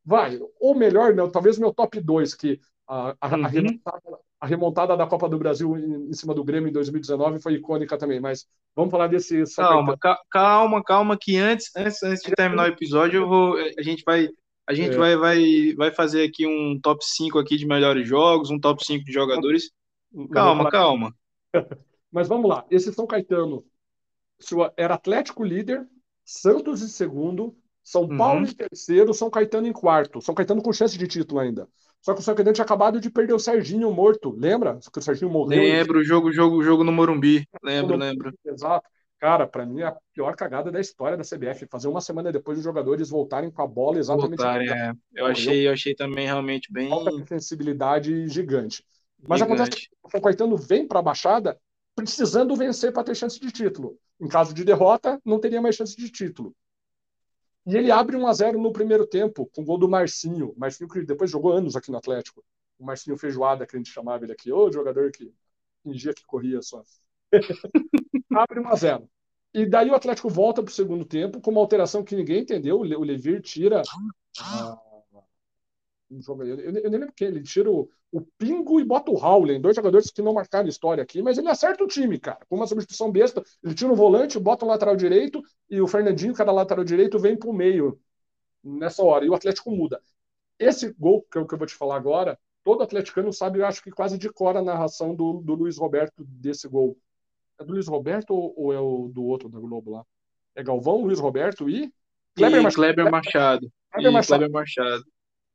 vai, ou melhor, não, talvez meu top 2, que a, a, uhum. a, remontada, a, remontada, da Copa do Brasil em, em, cima do Grêmio em 2019 foi icônica também, mas vamos falar desse... Calma, calma, calma, que antes, antes, antes de terminar o episódio, vou, a gente vai... A gente é. vai, vai, vai fazer aqui um top 5 aqui de melhores jogos, um top 5 de jogadores. Calma, calma. Mas vamos lá. Esse São Caetano era Atlético líder, Santos em segundo, são Paulo uhum. em terceiro, São Caetano em quarto. São Caetano com chance de título ainda. Só que o São Caetano tinha acabado de perder o Serginho morto. Lembra? Que o Serginho morreu. Lembro, o jogo, jogo, jogo no Morumbi. Lembro, lembro. Exato. Cara, para mim, é a pior cagada da história da CBF. Fazer uma semana depois os jogadores voltarem com a bola exatamente. Voltarem, é. Eu achei, eu achei também realmente bem. Falta de sensibilidade gigante. Mas gigante. acontece que o São Caetano vem para a Baixada precisando vencer para ter chance de título. Em caso de derrota, não teria mais chance de título. E ele abre 1 a 0 no primeiro tempo, com o gol do Marcinho. Marcinho que depois jogou anos aqui no Atlético. O Marcinho Feijoada, que a gente chamava ele aqui. Ô, jogador que fingia que corria só. abre 1 a 0 E daí o Atlético volta para o segundo tempo com uma alteração que ninguém entendeu. O Levir tira a, um jogador. Eu, eu nem lembro quem, ele tira o, o Pingo e bota o Howlen, dois jogadores que não marcaram história aqui, mas ele acerta o time, cara. Com uma substituição besta, ele tira o volante, bota o lateral direito e o Fernandinho, cada lateral direito, vem pro meio nessa hora. E o Atlético muda. Esse gol que eu, que eu vou te falar agora, todo atleticano sabe, eu acho que quase de cor a narração do, do Luiz Roberto desse gol. É do Luiz Roberto ou, ou é o do outro da Globo lá? É Galvão, Luiz Roberto e Kleber. Kleber Machado. Kleber Machado. Kleber Machado.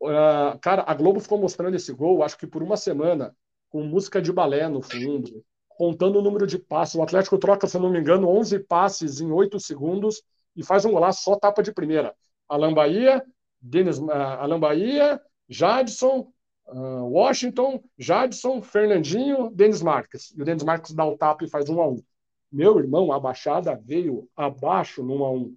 Uh, cara, a Globo ficou mostrando esse gol, acho que por uma semana, com música de balé no fundo, contando o número de passes. O Atlético troca, se eu não me engano, 11 passes em 8 segundos e faz um golaço só tapa de primeira. Alan Bahia, Denis, uh, Alan Bahia, Jadson, uh, Washington, Jadson, Fernandinho, Denis Marques. E o Denis Marques dá o tapa e faz um a um. Meu irmão, a baixada veio abaixo no 1 a 1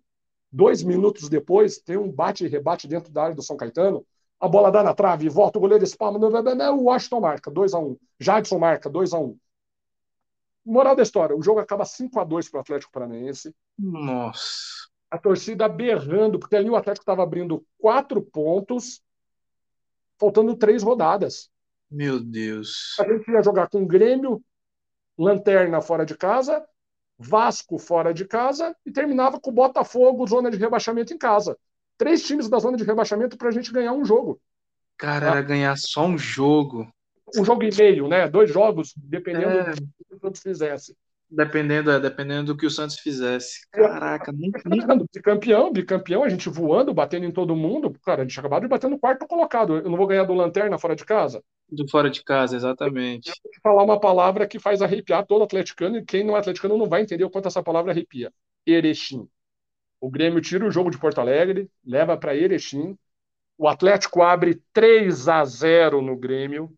Dois minutos depois, tem um bate e rebate dentro da área do São Caetano. A bola dá na trave, volta o goleiro espalma. O Washington marca 2 a 1 Jadson marca 2 a 1 Moral da história: o jogo acaba 5 a 2 para o Atlético Paranaense. Nossa. A torcida berrando, porque ali o Atlético estava abrindo quatro pontos, faltando três rodadas. Meu Deus. A gente ia jogar com Grêmio, Lanterna fora de casa, Vasco fora de casa e terminava com Botafogo, zona de rebaixamento em casa. Três times da zona de rebaixamento para a gente ganhar um jogo. Cara, era ganhar só um jogo. Um jogo e meio, né? Dois jogos, dependendo é... do que o Santos fizesse. Dependendo, é, dependendo do que o Santos fizesse. Caraca, nem, nem... Bicampeão, bicampeão, a gente voando, batendo em todo mundo. Cara, a gente acabou de bater no quarto colocado. Eu não vou ganhar do Lanterna fora de casa? Do fora de casa, exatamente. Eu falar uma palavra que faz arrepiar todo atleticano, e quem não é atleticano não vai entender o quanto essa palavra arrepia. Erechim. O Grêmio tira o jogo de Porto Alegre, leva para Erechim. O Atlético abre 3 a 0 no Grêmio.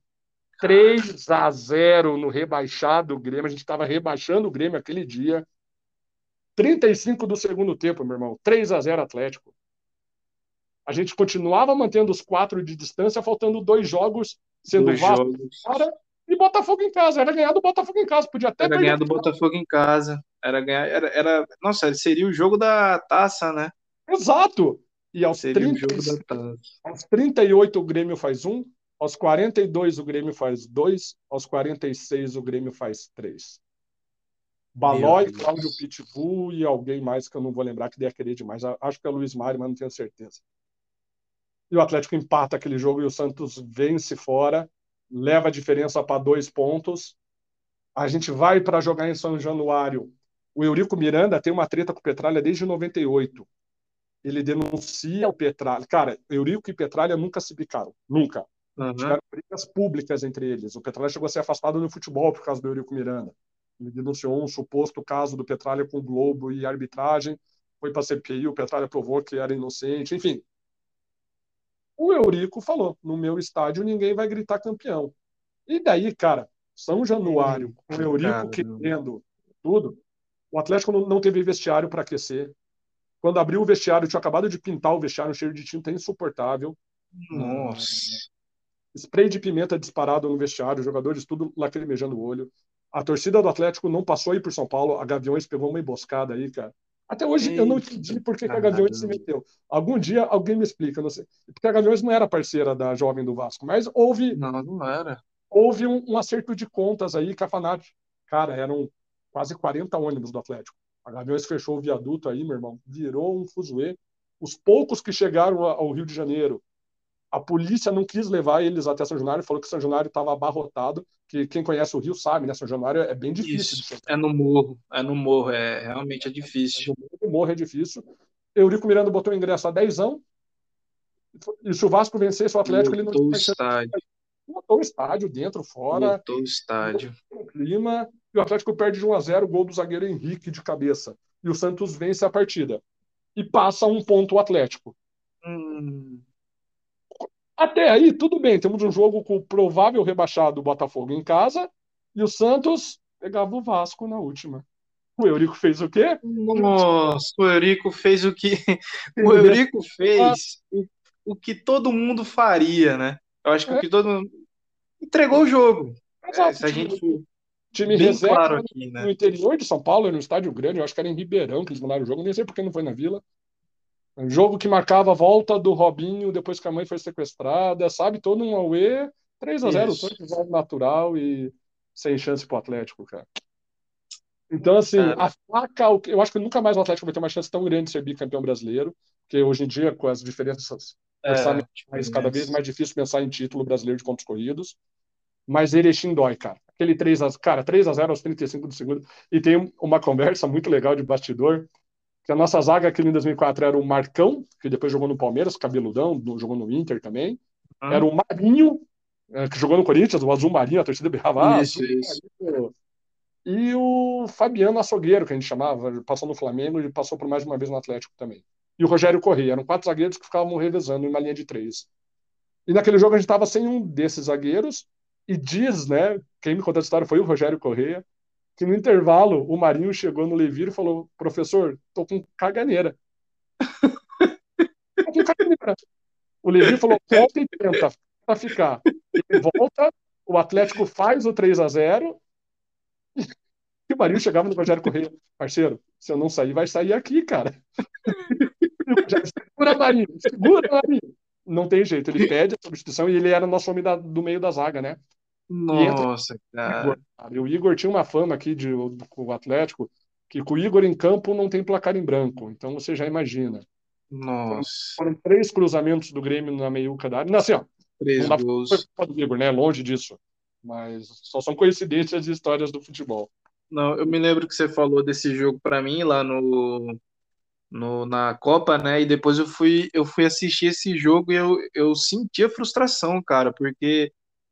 3 a 0 no rebaixado Grêmio. A gente estava rebaixando o Grêmio aquele dia. 35 do segundo tempo, meu irmão. 3 a 0 Atlético. A gente continuava mantendo os quatro de distância, faltando dois jogos, sendo dois Vasco jogos. Fora, e Botafogo em casa. Era ganhar do Botafogo em casa. Podia até era ganhar do Botafogo em casa. Era ganhar. Era, era, nossa, seria o jogo da taça, né? Exato. E aos, 30, aos 38 o Grêmio faz um, aos 42, o Grêmio faz dois. Aos 46, o Grêmio faz três. Balói, Cláudio Pitbull e alguém mais que eu não vou lembrar que deve querer demais. Acho que é Luiz Mário, mas não tenho certeza. E o Atlético empata aquele jogo e o Santos vence fora, leva a diferença para dois pontos. A gente vai para jogar em São Januário. O Eurico Miranda tem uma treta com o Petralha desde 98. Ele denuncia o Petralha. Cara, Eurico e Petralha nunca se bicaram. Nunca. Uhum. Tiveram brigas públicas entre eles. O Petralha chegou a ser afastado do futebol por causa do Eurico Miranda. Ele denunciou um suposto caso do Petralha com o Globo e arbitragem. Foi para a CPI, o Petralha provou que era inocente. Enfim, o Eurico falou: no meu estádio ninguém vai gritar campeão. E daí, cara, São Januário, com o Eurico querendo tudo, o Atlético não teve vestiário para aquecer. Quando abriu o vestiário, tinha acabado de pintar o vestiário, cheiro de tinta insuportável. Nossa spray de pimenta disparado no vestiário, jogadores tudo lacrimejando o olho. A torcida do Atlético não passou aí por São Paulo, a Gaviões pegou uma emboscada aí, cara. Até hoje eu não entendi por que, que a Gaviões se meteu. Algum dia alguém me explica, não sei. Porque a Gaviões não era parceira da Jovem do Vasco, mas houve. Não, não era. Houve um, um acerto de contas aí que a Fanat. Cara, eram quase 40 ônibus do Atlético. A Gaviões fechou o viaduto aí, meu irmão, virou um fuzuê. Os poucos que chegaram ao Rio de Janeiro a polícia não quis levar eles até São Januário, falou que São Januário estava abarrotado, que quem conhece o Rio sabe, né? São Januário é bem difícil. Isso, é no morro, é no morro, é realmente é difícil. É no morro é difícil. Eurico Miranda botou o ingresso a 10 e se o Vasco vencesse o Atlético, ele não tinha o estádio. Botou o estádio, dentro, fora. Botou o estádio. O clima, e o Atlético perde de 1 a 0 gol do zagueiro Henrique de cabeça. E o Santos vence a partida. E passa um ponto o Atlético. Hum. Até aí, tudo bem. Temos um jogo com o provável rebaixado Botafogo em casa e o Santos pegava o Vasco na última. O Eurico fez o quê? Nossa, o Eurico fez o que. O Eurico fez o, o que todo mundo faria, né? Eu acho que é. o que todo mundo. Entregou o jogo. Exato, é, se a gente time bem reserva claro aqui, né? no interior de São Paulo, no estádio grande, eu acho que era em Ribeirão que eles mandaram o jogo, nem sei porque não foi na Vila. Um jogo que marcava a volta do Robinho depois que a mãe foi sequestrada, sabe? Todo um Aue, 3 a 0 todo natural e sem chance pro Atlético, cara. Então, assim, a faca, eu acho que nunca mais o Atlético vai ter uma chance tão grande de ser bicampeão brasileiro, porque hoje em dia, com as diferenças é, orçamentais, cada vez mais difícil pensar em título brasileiro de pontos corridos. Mas Erechim dói, cara. Aquele 3 a, cara, 3 a 0 aos 35 do segundo. E tem uma conversa muito legal de bastidor que a nossa zaga aqui em 2004 era o Marcão, que depois jogou no Palmeiras, cabeludão, jogou no Inter também. Hum. Era o Marinho, é, que jogou no Corinthians, o azul marinho, a torcida berrava. Ah, isso, isso. Marinho. E o Fabiano Açougueiro, que a gente chamava, passou no Flamengo e passou por mais uma vez no Atlético também. E o Rogério Corrêa. Eram quatro zagueiros que ficavam revezando em uma linha de três. E naquele jogo a gente estava sem um desses zagueiros. E diz, né? Quem me contou essa história foi o Rogério Corrêa, que no intervalo o Marinho chegou no Levir e falou: professor, tô com caganeira. tô com caganeira. O Levir falou: volta e tenta para ficar. Ele volta, o Atlético faz o 3 a 0 e o Marinho chegava no Rogério Correia, parceiro, se eu não sair, vai sair aqui, cara. segura, Marinho, segura, Marinho. Não tem jeito, ele pede a substituição e ele era nosso homem da, do meio da zaga, né? Nossa, cara. O Igor tinha uma fama aqui de, com o Atlético, que com o Igor em campo não tem placar em branco, então você já imagina. Nossa. Foram, foram três cruzamentos do Grêmio na meiuca da área. Não, assim, ó, Três não gols. do Igor, né? Longe disso. Mas só são coincidências e histórias do futebol. Não, eu me lembro que você falou desse jogo para mim lá no, no, na Copa, né? E depois eu fui, eu fui assistir esse jogo e eu, eu senti a frustração, cara, porque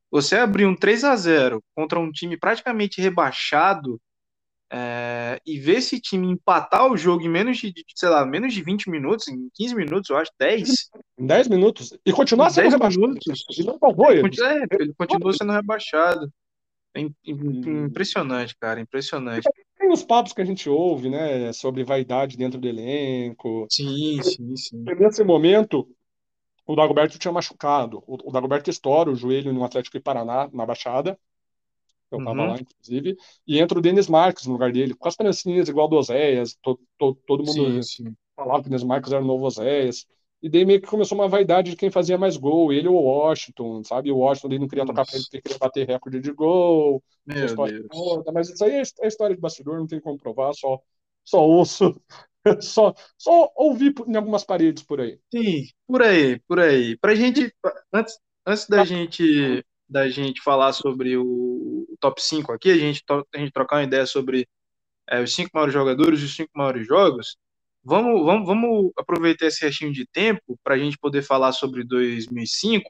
você abrir um 3 a 0 contra um time praticamente rebaixado é, e ver esse time empatar o jogo em menos de, sei lá, menos de 20 minutos, em 15 minutos, eu acho, 10. Em 10 minutos. E continuar sendo rebaixado. Minutos. Ele não salvou ele. É, ele continuou sendo rebaixado. É impressionante, cara, impressionante. Os papos que a gente ouve, né, sobre vaidade dentro do elenco. Sim, sim, sim. Nesse momento, o Dagoberto tinha machucado. O Dagoberto estoura o joelho no Atlético de Paraná, na Baixada. Eu estava uhum. lá, inclusive. E entra o Denis Marques no lugar dele, com as trancinhas igual do Oséias. To, to, todo mundo sim, sim. falava que o Denis Marques era o novo Oséias. E daí meio que começou uma vaidade de quem fazia mais gol. Ele ou o Washington, sabe? O Washington ele não queria Nossa. tocar pra ele porque queria bater recorde de gol. Meu Deus. mas isso aí é, é história de bastidor, não tem como provar, só, só ouço. só, só ouvi em algumas paredes por aí. Sim, por aí, por aí. Pra gente, antes, antes da tá. gente da gente falar sobre o, top 5 aqui, a gente, a gente trocar uma ideia sobre é, os cinco maiores jogadores e os cinco maiores jogos, vamos, vamos, vamos aproveitar esse restinho de tempo para a gente poder falar sobre 2005.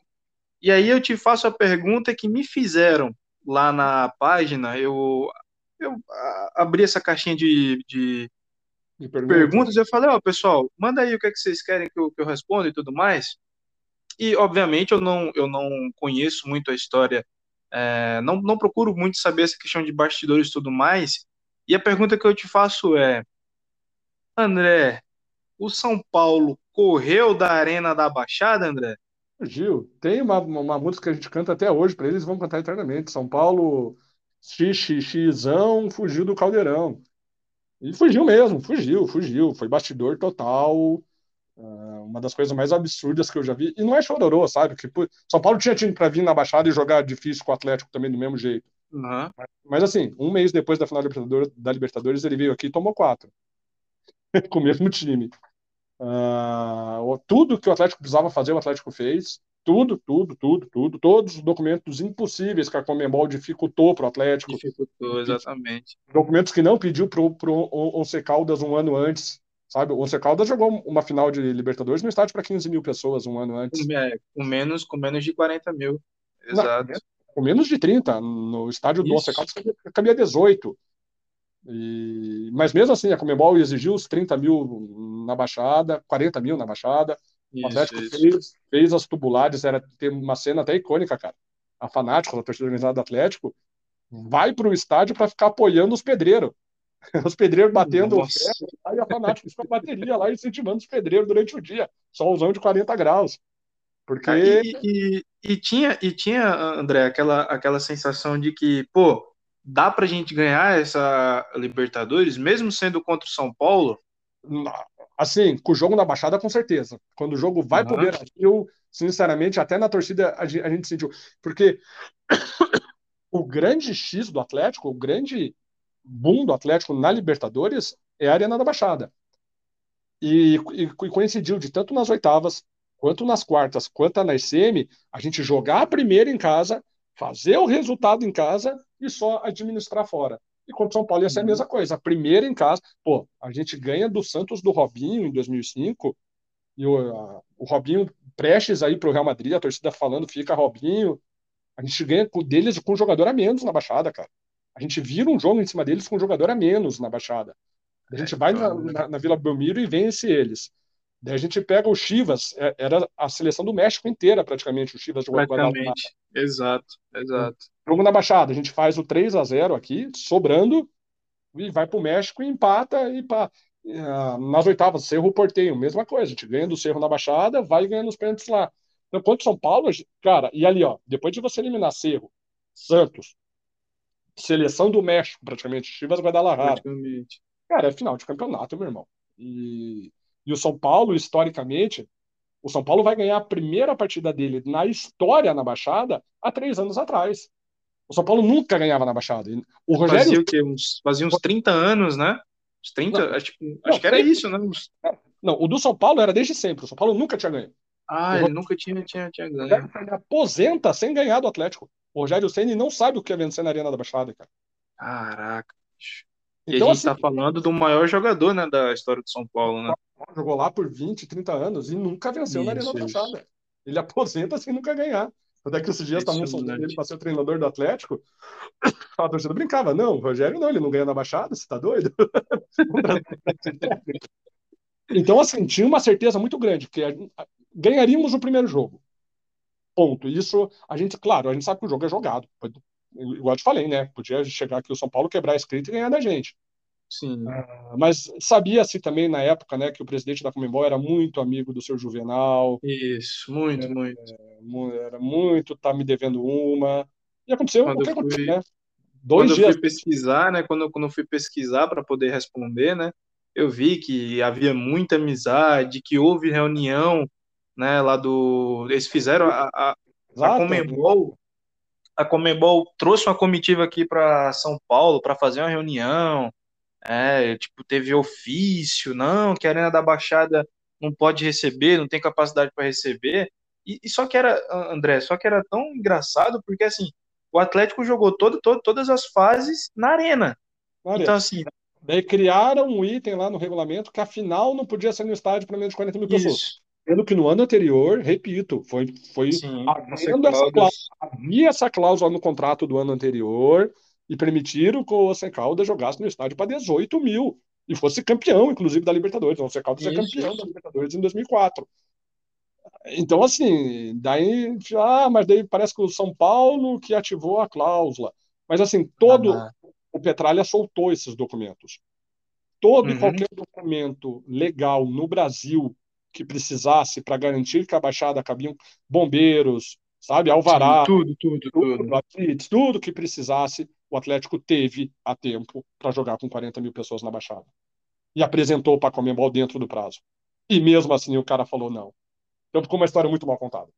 E aí eu te faço a pergunta que me fizeram lá na página. Eu, eu abri essa caixinha de, de, de perguntas. perguntas e eu falei: Ó, oh, pessoal, manda aí o que, é que vocês querem que eu, que eu responda e tudo mais. E, obviamente, eu não, eu não conheço muito a história, é, não, não procuro muito saber essa questão de bastidores e tudo mais. E a pergunta que eu te faço é: André, o São Paulo correu da Arena da Baixada, André? Gil, tem uma, uma música que a gente canta até hoje, para eles vão cantar eternamente. São Paulo, xixizão, fugiu do caldeirão. E fugiu mesmo, fugiu, fugiu. Foi bastidor total. Uh, uma das coisas mais absurdas que eu já vi. E não é chororô, sabe? Que São Paulo tinha time para vir na Baixada e jogar difícil com o Atlético também do mesmo jeito. Uhum. Mas assim, um mês depois da final da Libertadores, da Libertadores ele veio aqui e tomou quatro. com o mesmo time. Uh, tudo que o Atlético precisava fazer, o Atlético fez. Tudo, tudo, tudo, tudo. Todos os documentos impossíveis que a Comembol dificultou para o Atlético. Dificultou, exatamente. Documentos que não pediu para o Once Caldas um ano antes Sabe, o Once Caldas jogou uma final de Libertadores no estádio para 15 mil pessoas um ano antes. É, com, menos, com menos de 40 mil. Exato. Não, com menos de 30. No estádio Isso. do Once Caldas cabia 18. E, mas mesmo assim, a Comebol exigiu os 30 mil na Baixada, 40 mil na Baixada. Isso, o Atlético fez, fez, as tubulares, era ter uma cena até icônica, cara. A Fanático, a torcida organizada do Atlético, vai para o estádio para ficar apoiando os pedreiros. Os pedreiros batendo o ferro, aí a Fanáticos com a bateria lá incentivando os pedreiros durante o dia, solzão de 40 graus. Porque... E, e, e, tinha, e tinha, André, aquela, aquela sensação de que, pô, dá pra gente ganhar essa Libertadores, mesmo sendo contra o São Paulo? Assim, com o jogo na Baixada, com certeza. Quando o jogo vai uhum. pro Beira-Rio, sinceramente, até na torcida a gente, a gente sentiu. Porque o grande X do Atlético, o grande boom do Atlético na Libertadores é a Arena da Baixada. E, e, e, coincidiu de tanto nas oitavas, quanto nas quartas, quanto na ICM, a gente jogar a primeira em casa, fazer o resultado em casa e só administrar fora. E contra o São Paulo ia ser a uhum. mesma coisa. A primeira em casa, pô, a gente ganha do Santos do Robinho em 2005, e o, a, o Robinho prestes aí pro Real Madrid, a torcida falando, fica Robinho. A gente ganha deles com um jogador a menos na Baixada, cara. A gente vira um jogo em cima deles com um jogador a menos na Baixada. A gente é, vai na, na, na, Vila Belmiro e vence eles. Daí a gente pega o Chivas, é, era a seleção do México inteira, praticamente, o Chivas jogou Praticamente, exato, exato. Jogo na Baixada, a gente faz o 3 a 0 aqui, sobrando, e vai pro México e empata, e pá. Ah, nas oitavas, Cerro Porteio, mesma coisa, a gente ganha do Cerro na Baixada, vai ganhando os pênaltis lá. Então, quanto São Paulo, cara, e ali, ó, depois de você eliminar Cerro, Santos, seleção do México, praticamente, Chivas Guadalajara. Praticamente. Cara, é final de campeonato, meu irmão. E, e o São Paulo, historicamente, o São Paulo vai ganhar a primeira partida dele na história na Baixada há três anos atrás. O São Paulo nunca ganhava na Baixada. O Rogério... Fazia o quê? Uns, fazia uns 30 anos, né? Uns 30, não, acho, não, acho que era isso, né? Não, o do São Paulo era desde sempre. O São Paulo nunca tinha ganho. Ah, ele nunca tinha, tinha, tinha ganho. Ele aposenta sem ganhar do Atlético. O Rogério Senna não sabe o que é vencer na Arena da Baixada, cara. Caraca. E então, a gente tá assim, tá falando do maior jogador, né, da história do São Paulo, né? Jogou lá por 20, 30 anos e nunca venceu isso, na Arena da Baixada. Ele aposenta sem nunca ganhar. Quando é que esses dias estavam soltando ele para ser o treinador do Atlético, a torcida brincava, não, o Rogério não, ele não ganha na Baixada, você tá doido? então, assim, tinha uma certeza muito grande, que ganharíamos o primeiro jogo. Ponto. Isso, a gente, claro, a gente sabe que o jogo é jogado. Igual eu te falei, né? Podia chegar aqui o São Paulo, quebrar a escrita e ganhar da gente. Sim. Uh, mas sabia-se também na época, né, que o presidente da Comembol era muito amigo do seu Juvenal. Isso, muito, é, muito. Era muito, tá me devendo uma. E aconteceu quando o que aconteceu, né? Dois quando dias. eu fui pesquisar, né, quando, quando eu fui pesquisar para poder responder, né, eu vi que havia muita amizade, que houve reunião, né, lá do... Eles fizeram a, a, a Comembol, a Comembol trouxe uma comitiva aqui para São Paulo para fazer uma reunião, é, tipo, teve ofício, não, que a Arena da Baixada não pode receber, não tem capacidade para receber. E, e, só que era, André, só que era tão engraçado porque assim, o Atlético jogou todo, todo, todas as fases na arena. Olha, então, assim. Daí criaram um item lá no regulamento que a final não podia ser no estádio para menos de 40 mil pessoas. Sendo que no ano anterior, repito, foi, foi Sim, essa cláusula, havia essa cláusula no contrato do ano anterior e permitiram que o Once Caldas jogasse no estádio para 18 mil e fosse campeão, inclusive, da Libertadores. O Once Caldas é campeão da Libertadores em 2004. Então, assim, daí, ah, mas daí parece que o São Paulo que ativou a cláusula. Mas, assim, todo ah, o Petralha soltou esses documentos. Todo e uhum. qualquer documento legal no Brasil que precisasse para garantir que a Baixada cabiam bombeiros, sabe, alvará, Sim, tudo, tudo, tudo, tudo, tudo que precisasse, o Atlético teve a tempo para jogar com 40 mil pessoas na Baixada. E apresentou para a Comembol dentro do prazo. E mesmo assim o cara falou não. Então ficou uma história muito mal contada.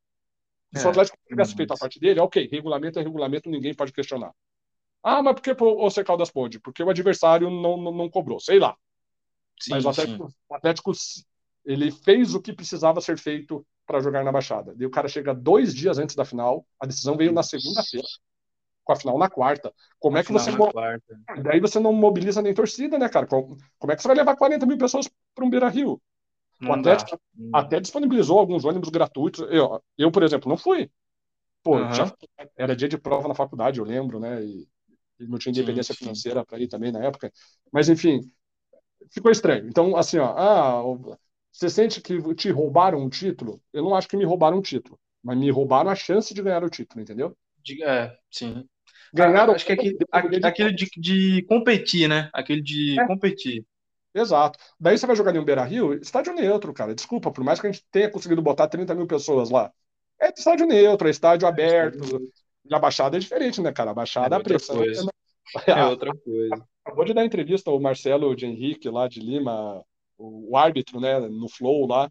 Se é, o Atlético tivesse feito a parte dele, ok, regulamento é regulamento, ninguém pode questionar. Ah, mas por que o. Caldas pôde? Porque o adversário não, não, não cobrou, sei lá. Sim, mas o Atlético, o Atlético, ele fez o que precisava ser feito para jogar na Baixada. E o cara chega dois dias antes da final, a decisão veio na segunda-feira, com a final na quarta. Como a é que você. Daí você não mobiliza nem torcida, né, cara? Como, como é que você vai levar 40 mil pessoas para um Beira Rio? o Atlético até disponibilizou alguns ônibus gratuitos. Eu, eu por exemplo, não fui. Pô, uhum. já, era dia de prova na faculdade, eu lembro, né? E, e não tinha independência sim, sim. financeira para ir também na época. Mas, enfim, ficou estranho. Então, assim, ó, ah, você sente que te roubaram um título? Eu não acho que me roubaram um título, mas me roubaram a chance de ganhar o título, entendeu? É, sim. Ganharam. Acho que é aquele, aquele de, de competir, né? Aquele de é. competir. Exato. Daí você vai jogar em um Beira Rio, estádio neutro, cara. Desculpa, por mais que a gente tenha conseguido botar 30 mil pessoas lá. É estádio neutro, é estádio aberto. E a Baixada é diferente, né, cara? A Baixada, é a pressão. Coisa. É outra coisa. Acabou de dar entrevista ao Marcelo de Henrique, lá de Lima, o árbitro, né, no Flow lá.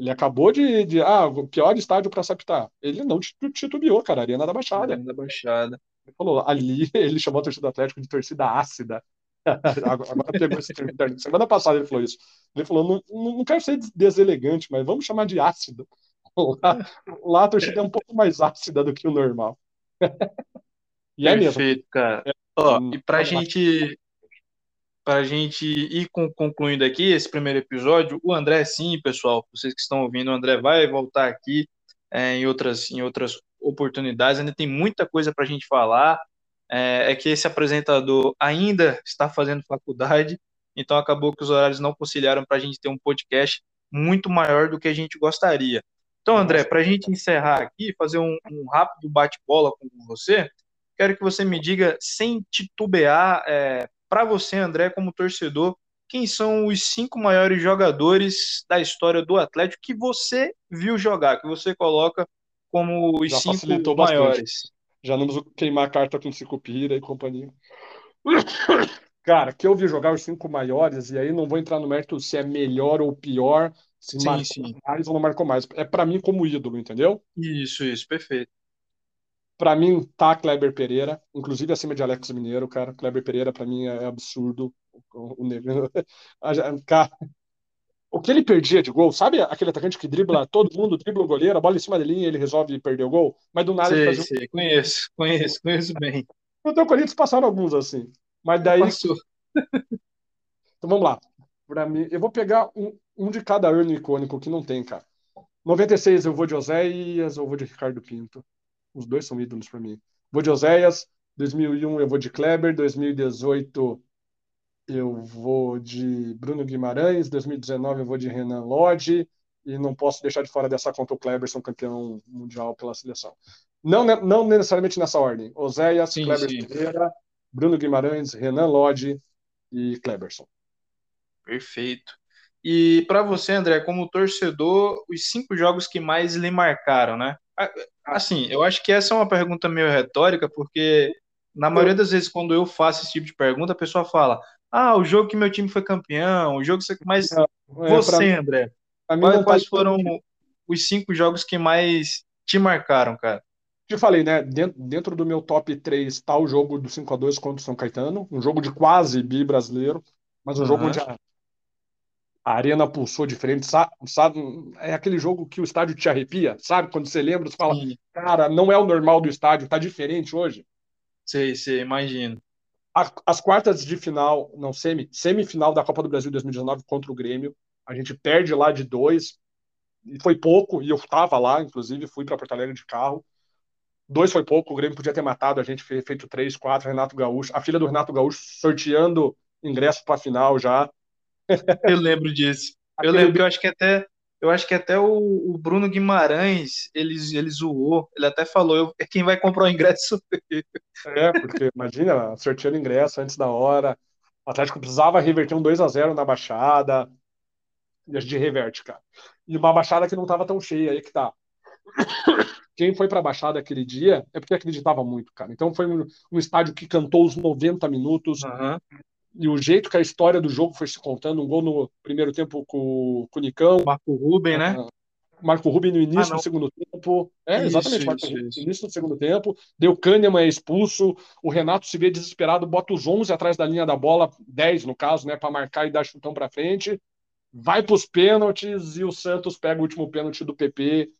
Ele acabou de, de ah, o pior estádio para se apitar. Ele não titubeou, cara, Arena da Baixada. Arena da Baixada. Ele falou, ali ele chamou a torcida do Atlético de torcida ácida. Agora pegou esse termo Semana passada ele falou isso. Ele falou: não, não quero ser deselegante, mas vamos chamar de ácido. Lá, lá a torcida é um pouco mais ácida do que o normal. e é Perfeito, mesmo. cara. É, Ó, hum, e pra gente. Para a gente ir concluindo aqui esse primeiro episódio, o André, sim, pessoal, vocês que estão ouvindo, o André vai voltar aqui é, em, outras, em outras oportunidades, ainda tem muita coisa para a gente falar. É, é, que esse apresentador ainda está fazendo faculdade, então acabou que os horários não conciliaram para a gente ter um podcast muito maior do que a gente gostaria. Então, André, para a gente encerrar aqui, fazer um, um rápido bate-bola com você, quero que você me diga, sem titubear, é, para você, André, como torcedor, quem são os cinco maiores jogadores da história do Atlético que você viu jogar, que você coloca como os Já cinco maiores? Bastante. Já não vamos queimar a carta com Cicupira e companhia. Cara, que eu vi jogar os cinco maiores, e aí não vou entrar no mérito se é melhor ou pior, se sim, marcou sim. mais ou não marcou mais. É para mim como ídolo, entendeu? Isso, isso, perfeito. Para mim, tá Kleber Pereira, inclusive acima de Alex Mineiro, cara. Kleber Pereira, para mim, é absurdo. O, negro. Cara, o que ele perdia de gol, sabe aquele atacante que dribla todo mundo, dribla o goleiro, a bola em cima da linha ele resolve perder o gol, mas do nada sei, ele faz um... conheço, conheço, conheço bem. No teu Corinthians passaram alguns assim, mas daí... Passou. então vamos lá. Para mim, eu vou pegar um, um de cada ano icônico que não tem, cara. 96 eu vou de Oséias ou vou de Ricardo Pinto. Os dois são ídolos para mim. Vou de Oséias, 2001 eu vou de Kleber, 2018 eu vou de Bruno Guimarães, 2019 eu vou de Renan Lodge, e não posso deixar de fora dessa conta o Kleberson, campeão mundial pela seleção. Não, não necessariamente nessa ordem. Oséias, Kleber. Pereira, Bruno Guimarães, Renan Lodge e Kleberson. Perfeito. E para você, André, como torcedor, os cinco jogos que mais lhe marcaram, né? Assim, eu acho que essa é uma pergunta meio retórica, porque na maioria das vezes, quando eu faço esse tipo de pergunta, a pessoa fala: Ah, o jogo que meu time foi campeão, o jogo que você. Mas é, você, mim, André, quais, quais foram os cinco jogos que mais te marcaram, cara? Te falei, né? Dentro, dentro do meu top 3 está o jogo do 5 a 2 contra o São Caetano, um jogo de quase bi brasileiro, mas um uhum. jogo onde a, a arena pulsou diferente, sabe, sabe? É aquele jogo que o estádio te arrepia, sabe? Quando você lembra, você fala, Sim. cara, não é o normal do estádio, tá diferente hoje. Sei, sei, imagino. As quartas de final, não, semi, semifinal da Copa do Brasil 2019 contra o Grêmio, a gente perde lá de dois, e foi pouco, e eu tava lá, inclusive, fui para Porto Alegre de carro. Dois foi pouco, o Grêmio podia ter matado, a gente fez feito três, quatro, Renato Gaúcho, a filha do Renato Gaúcho sorteando ingresso para a final já. Eu lembro disso. Eu lembro que eu acho que até eu acho que até o, o, Bruno Guimarães ele, ele zoou, ele até falou, eu, é quem vai comprar o ingresso. É, porque imagina, sorteando ingresso antes da hora. O Atlético precisava reverter um 2 a 0 na baixada. E a gente reverte, cara. E uma baixada que não estava tão cheia, aí que tá. Quem foi para a baixada aquele dia é porque acreditava muito, cara. Então foi um, um estádio que cantou os 90 minutos. Uhum e o jeito que a história do jogo foi se contando, um gol no primeiro tempo com, com o Nicão. Marco Ruben, né? Ah, Marco Ruben no início ah, do segundo tempo. É, isso, exatamente, Marco isso, Ruben no início do segundo tempo. Deu Kahneman é expulso. O Renato se vê desesperado, bota os 11 atrás da linha da bola, 10 no caso, né, para marcar e dar chutão para frente. Vai para os pênaltis e o Santos pega o último pênalti do PP.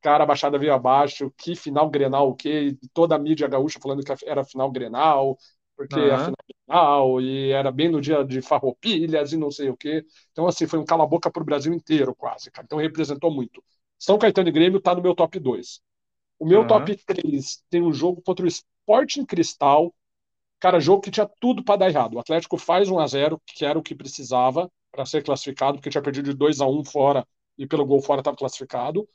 Cara, a baixada veio abaixo. Que final Grenal, o quê? Toda a mídia gaúcha falando que era final Grenal porque uhum. a final e era bem no dia de farroupilhas e não sei o quê. Então, assim, foi um cala-boca para o Brasil inteiro, quase, cara. Então, representou muito. São Caetano e Grêmio tá no meu top 2. O meu uhum. top 3 tem um jogo contra o Sporting Cristal. Cara, jogo que tinha tudo para dar errado. O Atlético faz 1 a 0 que era o que precisava para ser classificado, porque tinha perdido de 2 a 1 fora e pelo gol fora estava classificado.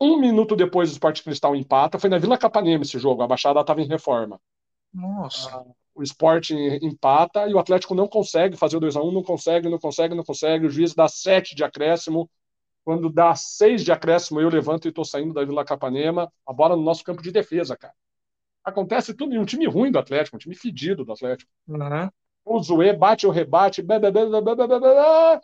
Um minuto depois, o Sporting Cristal empata. Foi na Vila Capanema esse jogo. A Baixada estava em reforma. Nossa. O esporte empata e o Atlético não consegue fazer o 2x1, não consegue, não consegue, não consegue. O juiz dá 7 de acréscimo. Quando dá 6 de acréscimo, eu levanto e estou saindo da Vila Capanema. A bola no nosso campo de defesa, cara. Acontece tudo em um time ruim do Atlético, um time fedido do Atlético. Uhum. O Zoe bate o rebate, blá, blá, blá,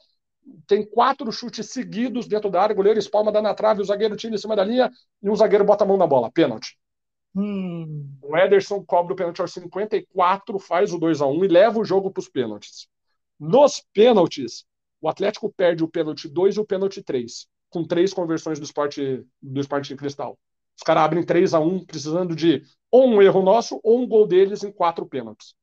tem quatro chutes seguidos dentro da área, o goleiro espalma, dá na trave, o zagueiro tira em cima da linha e um zagueiro bota a mão na bola, pênalti. Hum. O Ederson cobra o pênalti aos 54, faz o 2 a 1 e leva o jogo para os pênaltis. Nos pênaltis, o Atlético perde o pênalti 2 e o pênalti 3, com três conversões do esporte, do esporte cristal. Os caras abrem 3 a 1 precisando de ou um erro nosso ou um gol deles em quatro pênaltis.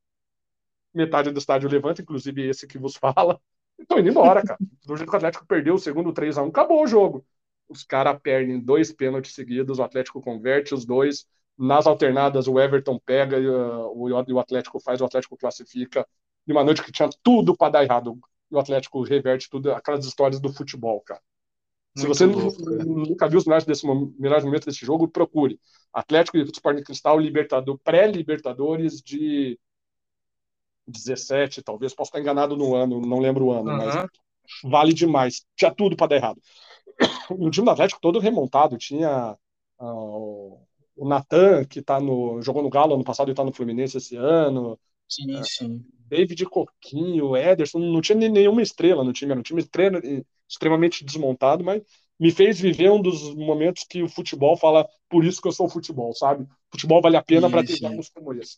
metade do estádio levanta, inclusive esse que vos fala. Estão indo embora, cara. Do jeito que o Atlético perdeu o segundo 3 a 1 acabou o jogo. Os caras perdem dois pênaltis seguidos, o Atlético converte os dois. Nas alternadas, o Everton pega e, uh, o Atlético faz, o Atlético classifica. De uma noite que tinha tudo para dar errado. E o Atlético reverte tudo, aquelas histórias do futebol, cara. Se você louco, nunca viu os melhores, desse, melhores momentos desse jogo, procure. Atlético e Sporting Cristal, Libertador, pré-Libertadores de 17, talvez. Posso estar enganado no ano, não lembro o ano, uhum. mas vale demais. Tinha tudo para dar errado. O time do Atlético todo remontado. Tinha uh, o Natan, que tá no, jogou no Galo ano passado e está no Fluminense esse ano. Sim, sim. David Coquinho, Ederson, não tinha nenhuma estrela no time, era um time extremamente desmontado, mas me fez viver um dos momentos que o futebol fala, por isso que eu sou futebol, sabe? Futebol vale a pena para ter jogos como esse.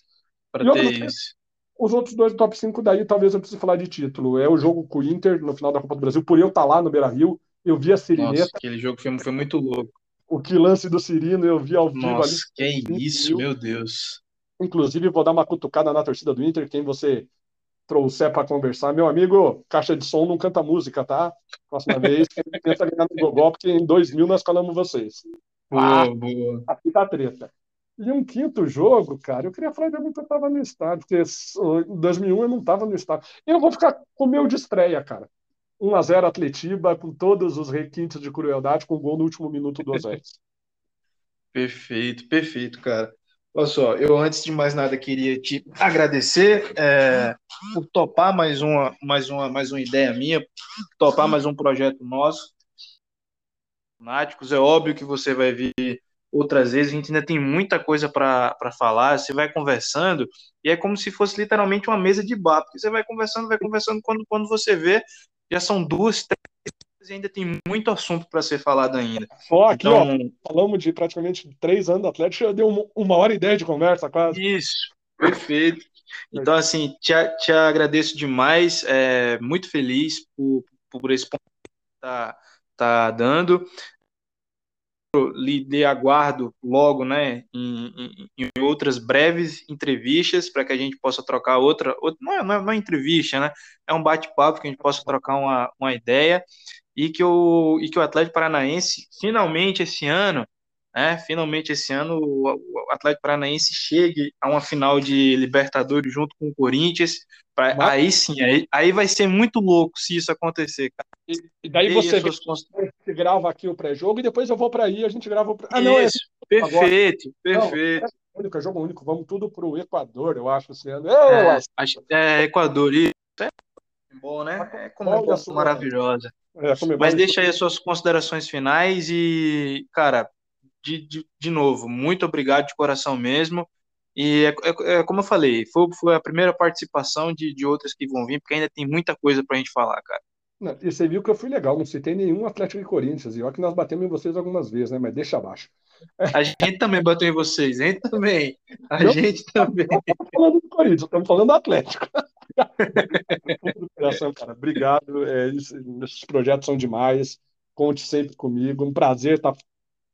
Pra ter isso. Os outros dois top 5 daí, talvez eu precise falar de título. É o jogo com o Inter no final da Copa do Brasil, por eu estar tá lá no Beira Rio, eu vi a Sirineta. Nossa, aquele jogo foi, foi muito louco. O que lance do Cirino eu vi ao vivo Nossa, ali. que isso, meu Deus. Inclusive, vou dar uma cutucada na torcida do Inter, quem você trouxer para conversar. Meu amigo, caixa de som não canta música, tá? Próxima vez, tenta ganhar no Gogol, porque em 2000 nós calamos vocês. Boa, ah, boa. Aqui tá treta. E um quinto jogo, cara, eu queria falar de que eu estava no estádio, porque em 2001 eu não estava no estádio. Eu vou ficar com o meu de estreia, cara. 1x0 Atletiba, com todos os requintes de crueldade, com gol no último minuto do Osés. perfeito, perfeito, cara. Olha só, eu antes de mais nada queria te agradecer é, por topar mais uma, mais uma, mais uma ideia minha, topar mais um projeto nosso. Náticos, é óbvio que você vai vir outras vezes, a gente ainda tem muita coisa para falar, você vai conversando, e é como se fosse literalmente uma mesa de bar, porque você vai conversando, vai conversando, quando, quando você vê, já são duas, três e ainda tem muito assunto para ser falado ainda. Só aqui, então... ó, falamos de praticamente três anos do Atlético, já deu uma, uma hora e dez de conversa quase. Isso, perfeito. Então, assim, te, te agradeço demais, é, muito feliz por, por esse ponto que tá, tá dando. Lhe aguardo logo, né, em, em, em, outras breves entrevistas para que a gente possa trocar outra, outra não, é, não, é, não é entrevista, né, é um bate-papo que a gente possa trocar uma, uma ideia. E que o, e que o Atlético Paranaense, finalmente esse ano, né, finalmente esse ano, o Atlético Paranaense chegue a uma final de Libertadores junto com o Corinthians. Pra, Mas... Aí sim, aí, aí vai ser muito louco se isso acontecer, cara. E, e daí e você suas... grava aqui o pré-jogo e depois eu vou para aí a gente grava o pré Ah, não, isso, é... perfeito, Agora. perfeito. Não, é único, é jogo único, vamos tudo para o Equador, eu acho, esse ano. É, acho, é Equador, isso é bom, né? É como é bom, maravilhosa. É, Mas deixa aí as suas considerações finais e, cara, de, de, de novo, muito obrigado de coração mesmo. E é, é, é, como eu falei, foi, foi a primeira participação de, de outras que vão vir, porque ainda tem muita coisa pra gente falar, cara. Não, e você viu que eu fui legal, não citei nenhum Atlético de Corinthians, e olha que nós batemos em vocês algumas vezes, né? Mas deixa abaixo. A gente também bateu em vocês, hein? Também. A gente também. Não estamos falando do Corinthians, estamos falando do Atlético. cara. Obrigado. É, esses projetos são demais. Conte sempre comigo. Um prazer estar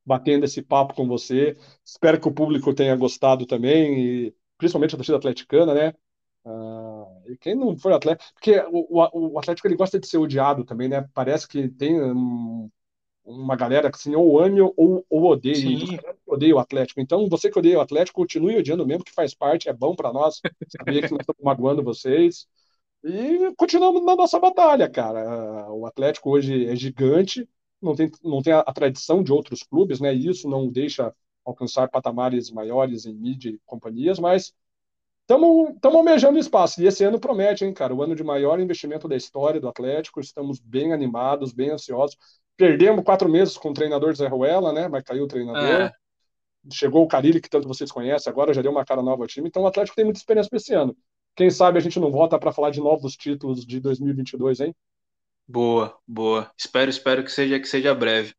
batendo esse papo com você. Espero que o público tenha gostado também, e principalmente a torcida atleticana, né? Uh, e quem não for atleta, porque o, o, o, Atlético ele gosta de ser odiado também, né? Parece que tem um, uma galera que assim, ou ame ou, ou odeia. Odeia o Atlético. Então, você que odeia o Atlético, continue odiando mesmo, que faz parte, é bom para nós saber que nós estamos magoando vocês. E continuamos na nossa batalha, cara. O Atlético hoje é gigante, não tem, não tem a, a tradição de outros clubes, né? E isso não deixa alcançar patamares maiores em mídia e companhias, mas estamos almejando espaço. E esse ano promete, hein, cara? O ano de maior investimento da história do Atlético. Estamos bem animados, bem ansiosos. Perdemos quatro meses com o treinador Zé Ruela, né? Mas caiu o treinador. É. Chegou o Carilli, que tanto vocês conhecem, agora já deu uma cara nova ao time. Então o Atlético tem muita experiência para esse ano. Quem sabe a gente não volta para falar de novos títulos de 2022, hein? Boa, boa. Espero, espero que seja que seja breve.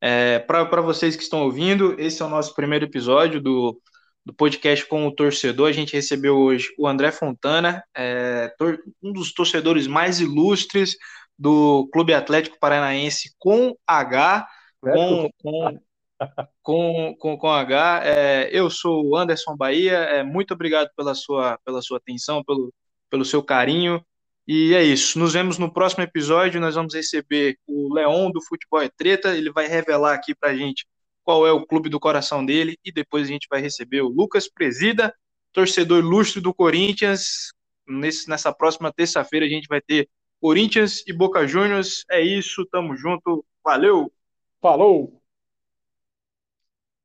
É, para vocês que estão ouvindo, esse é o nosso primeiro episódio do, do podcast com o torcedor. A gente recebeu hoje o André Fontana, é, um dos torcedores mais ilustres do Clube Atlético Paranaense com H, com, com, com, com, com H. É, eu sou o Anderson Bahia, é, muito obrigado pela sua, pela sua atenção, pelo, pelo seu carinho. E é isso. Nos vemos no próximo episódio. Nós vamos receber o Leon do Futebol é Treta. Ele vai revelar aqui pra gente qual é o clube do coração dele. E depois a gente vai receber o Lucas Presida, torcedor ilustre do Corinthians. Nesse, nessa próxima terça-feira a gente vai ter Corinthians e Boca Juniors. É isso, tamo junto. Valeu! Falou!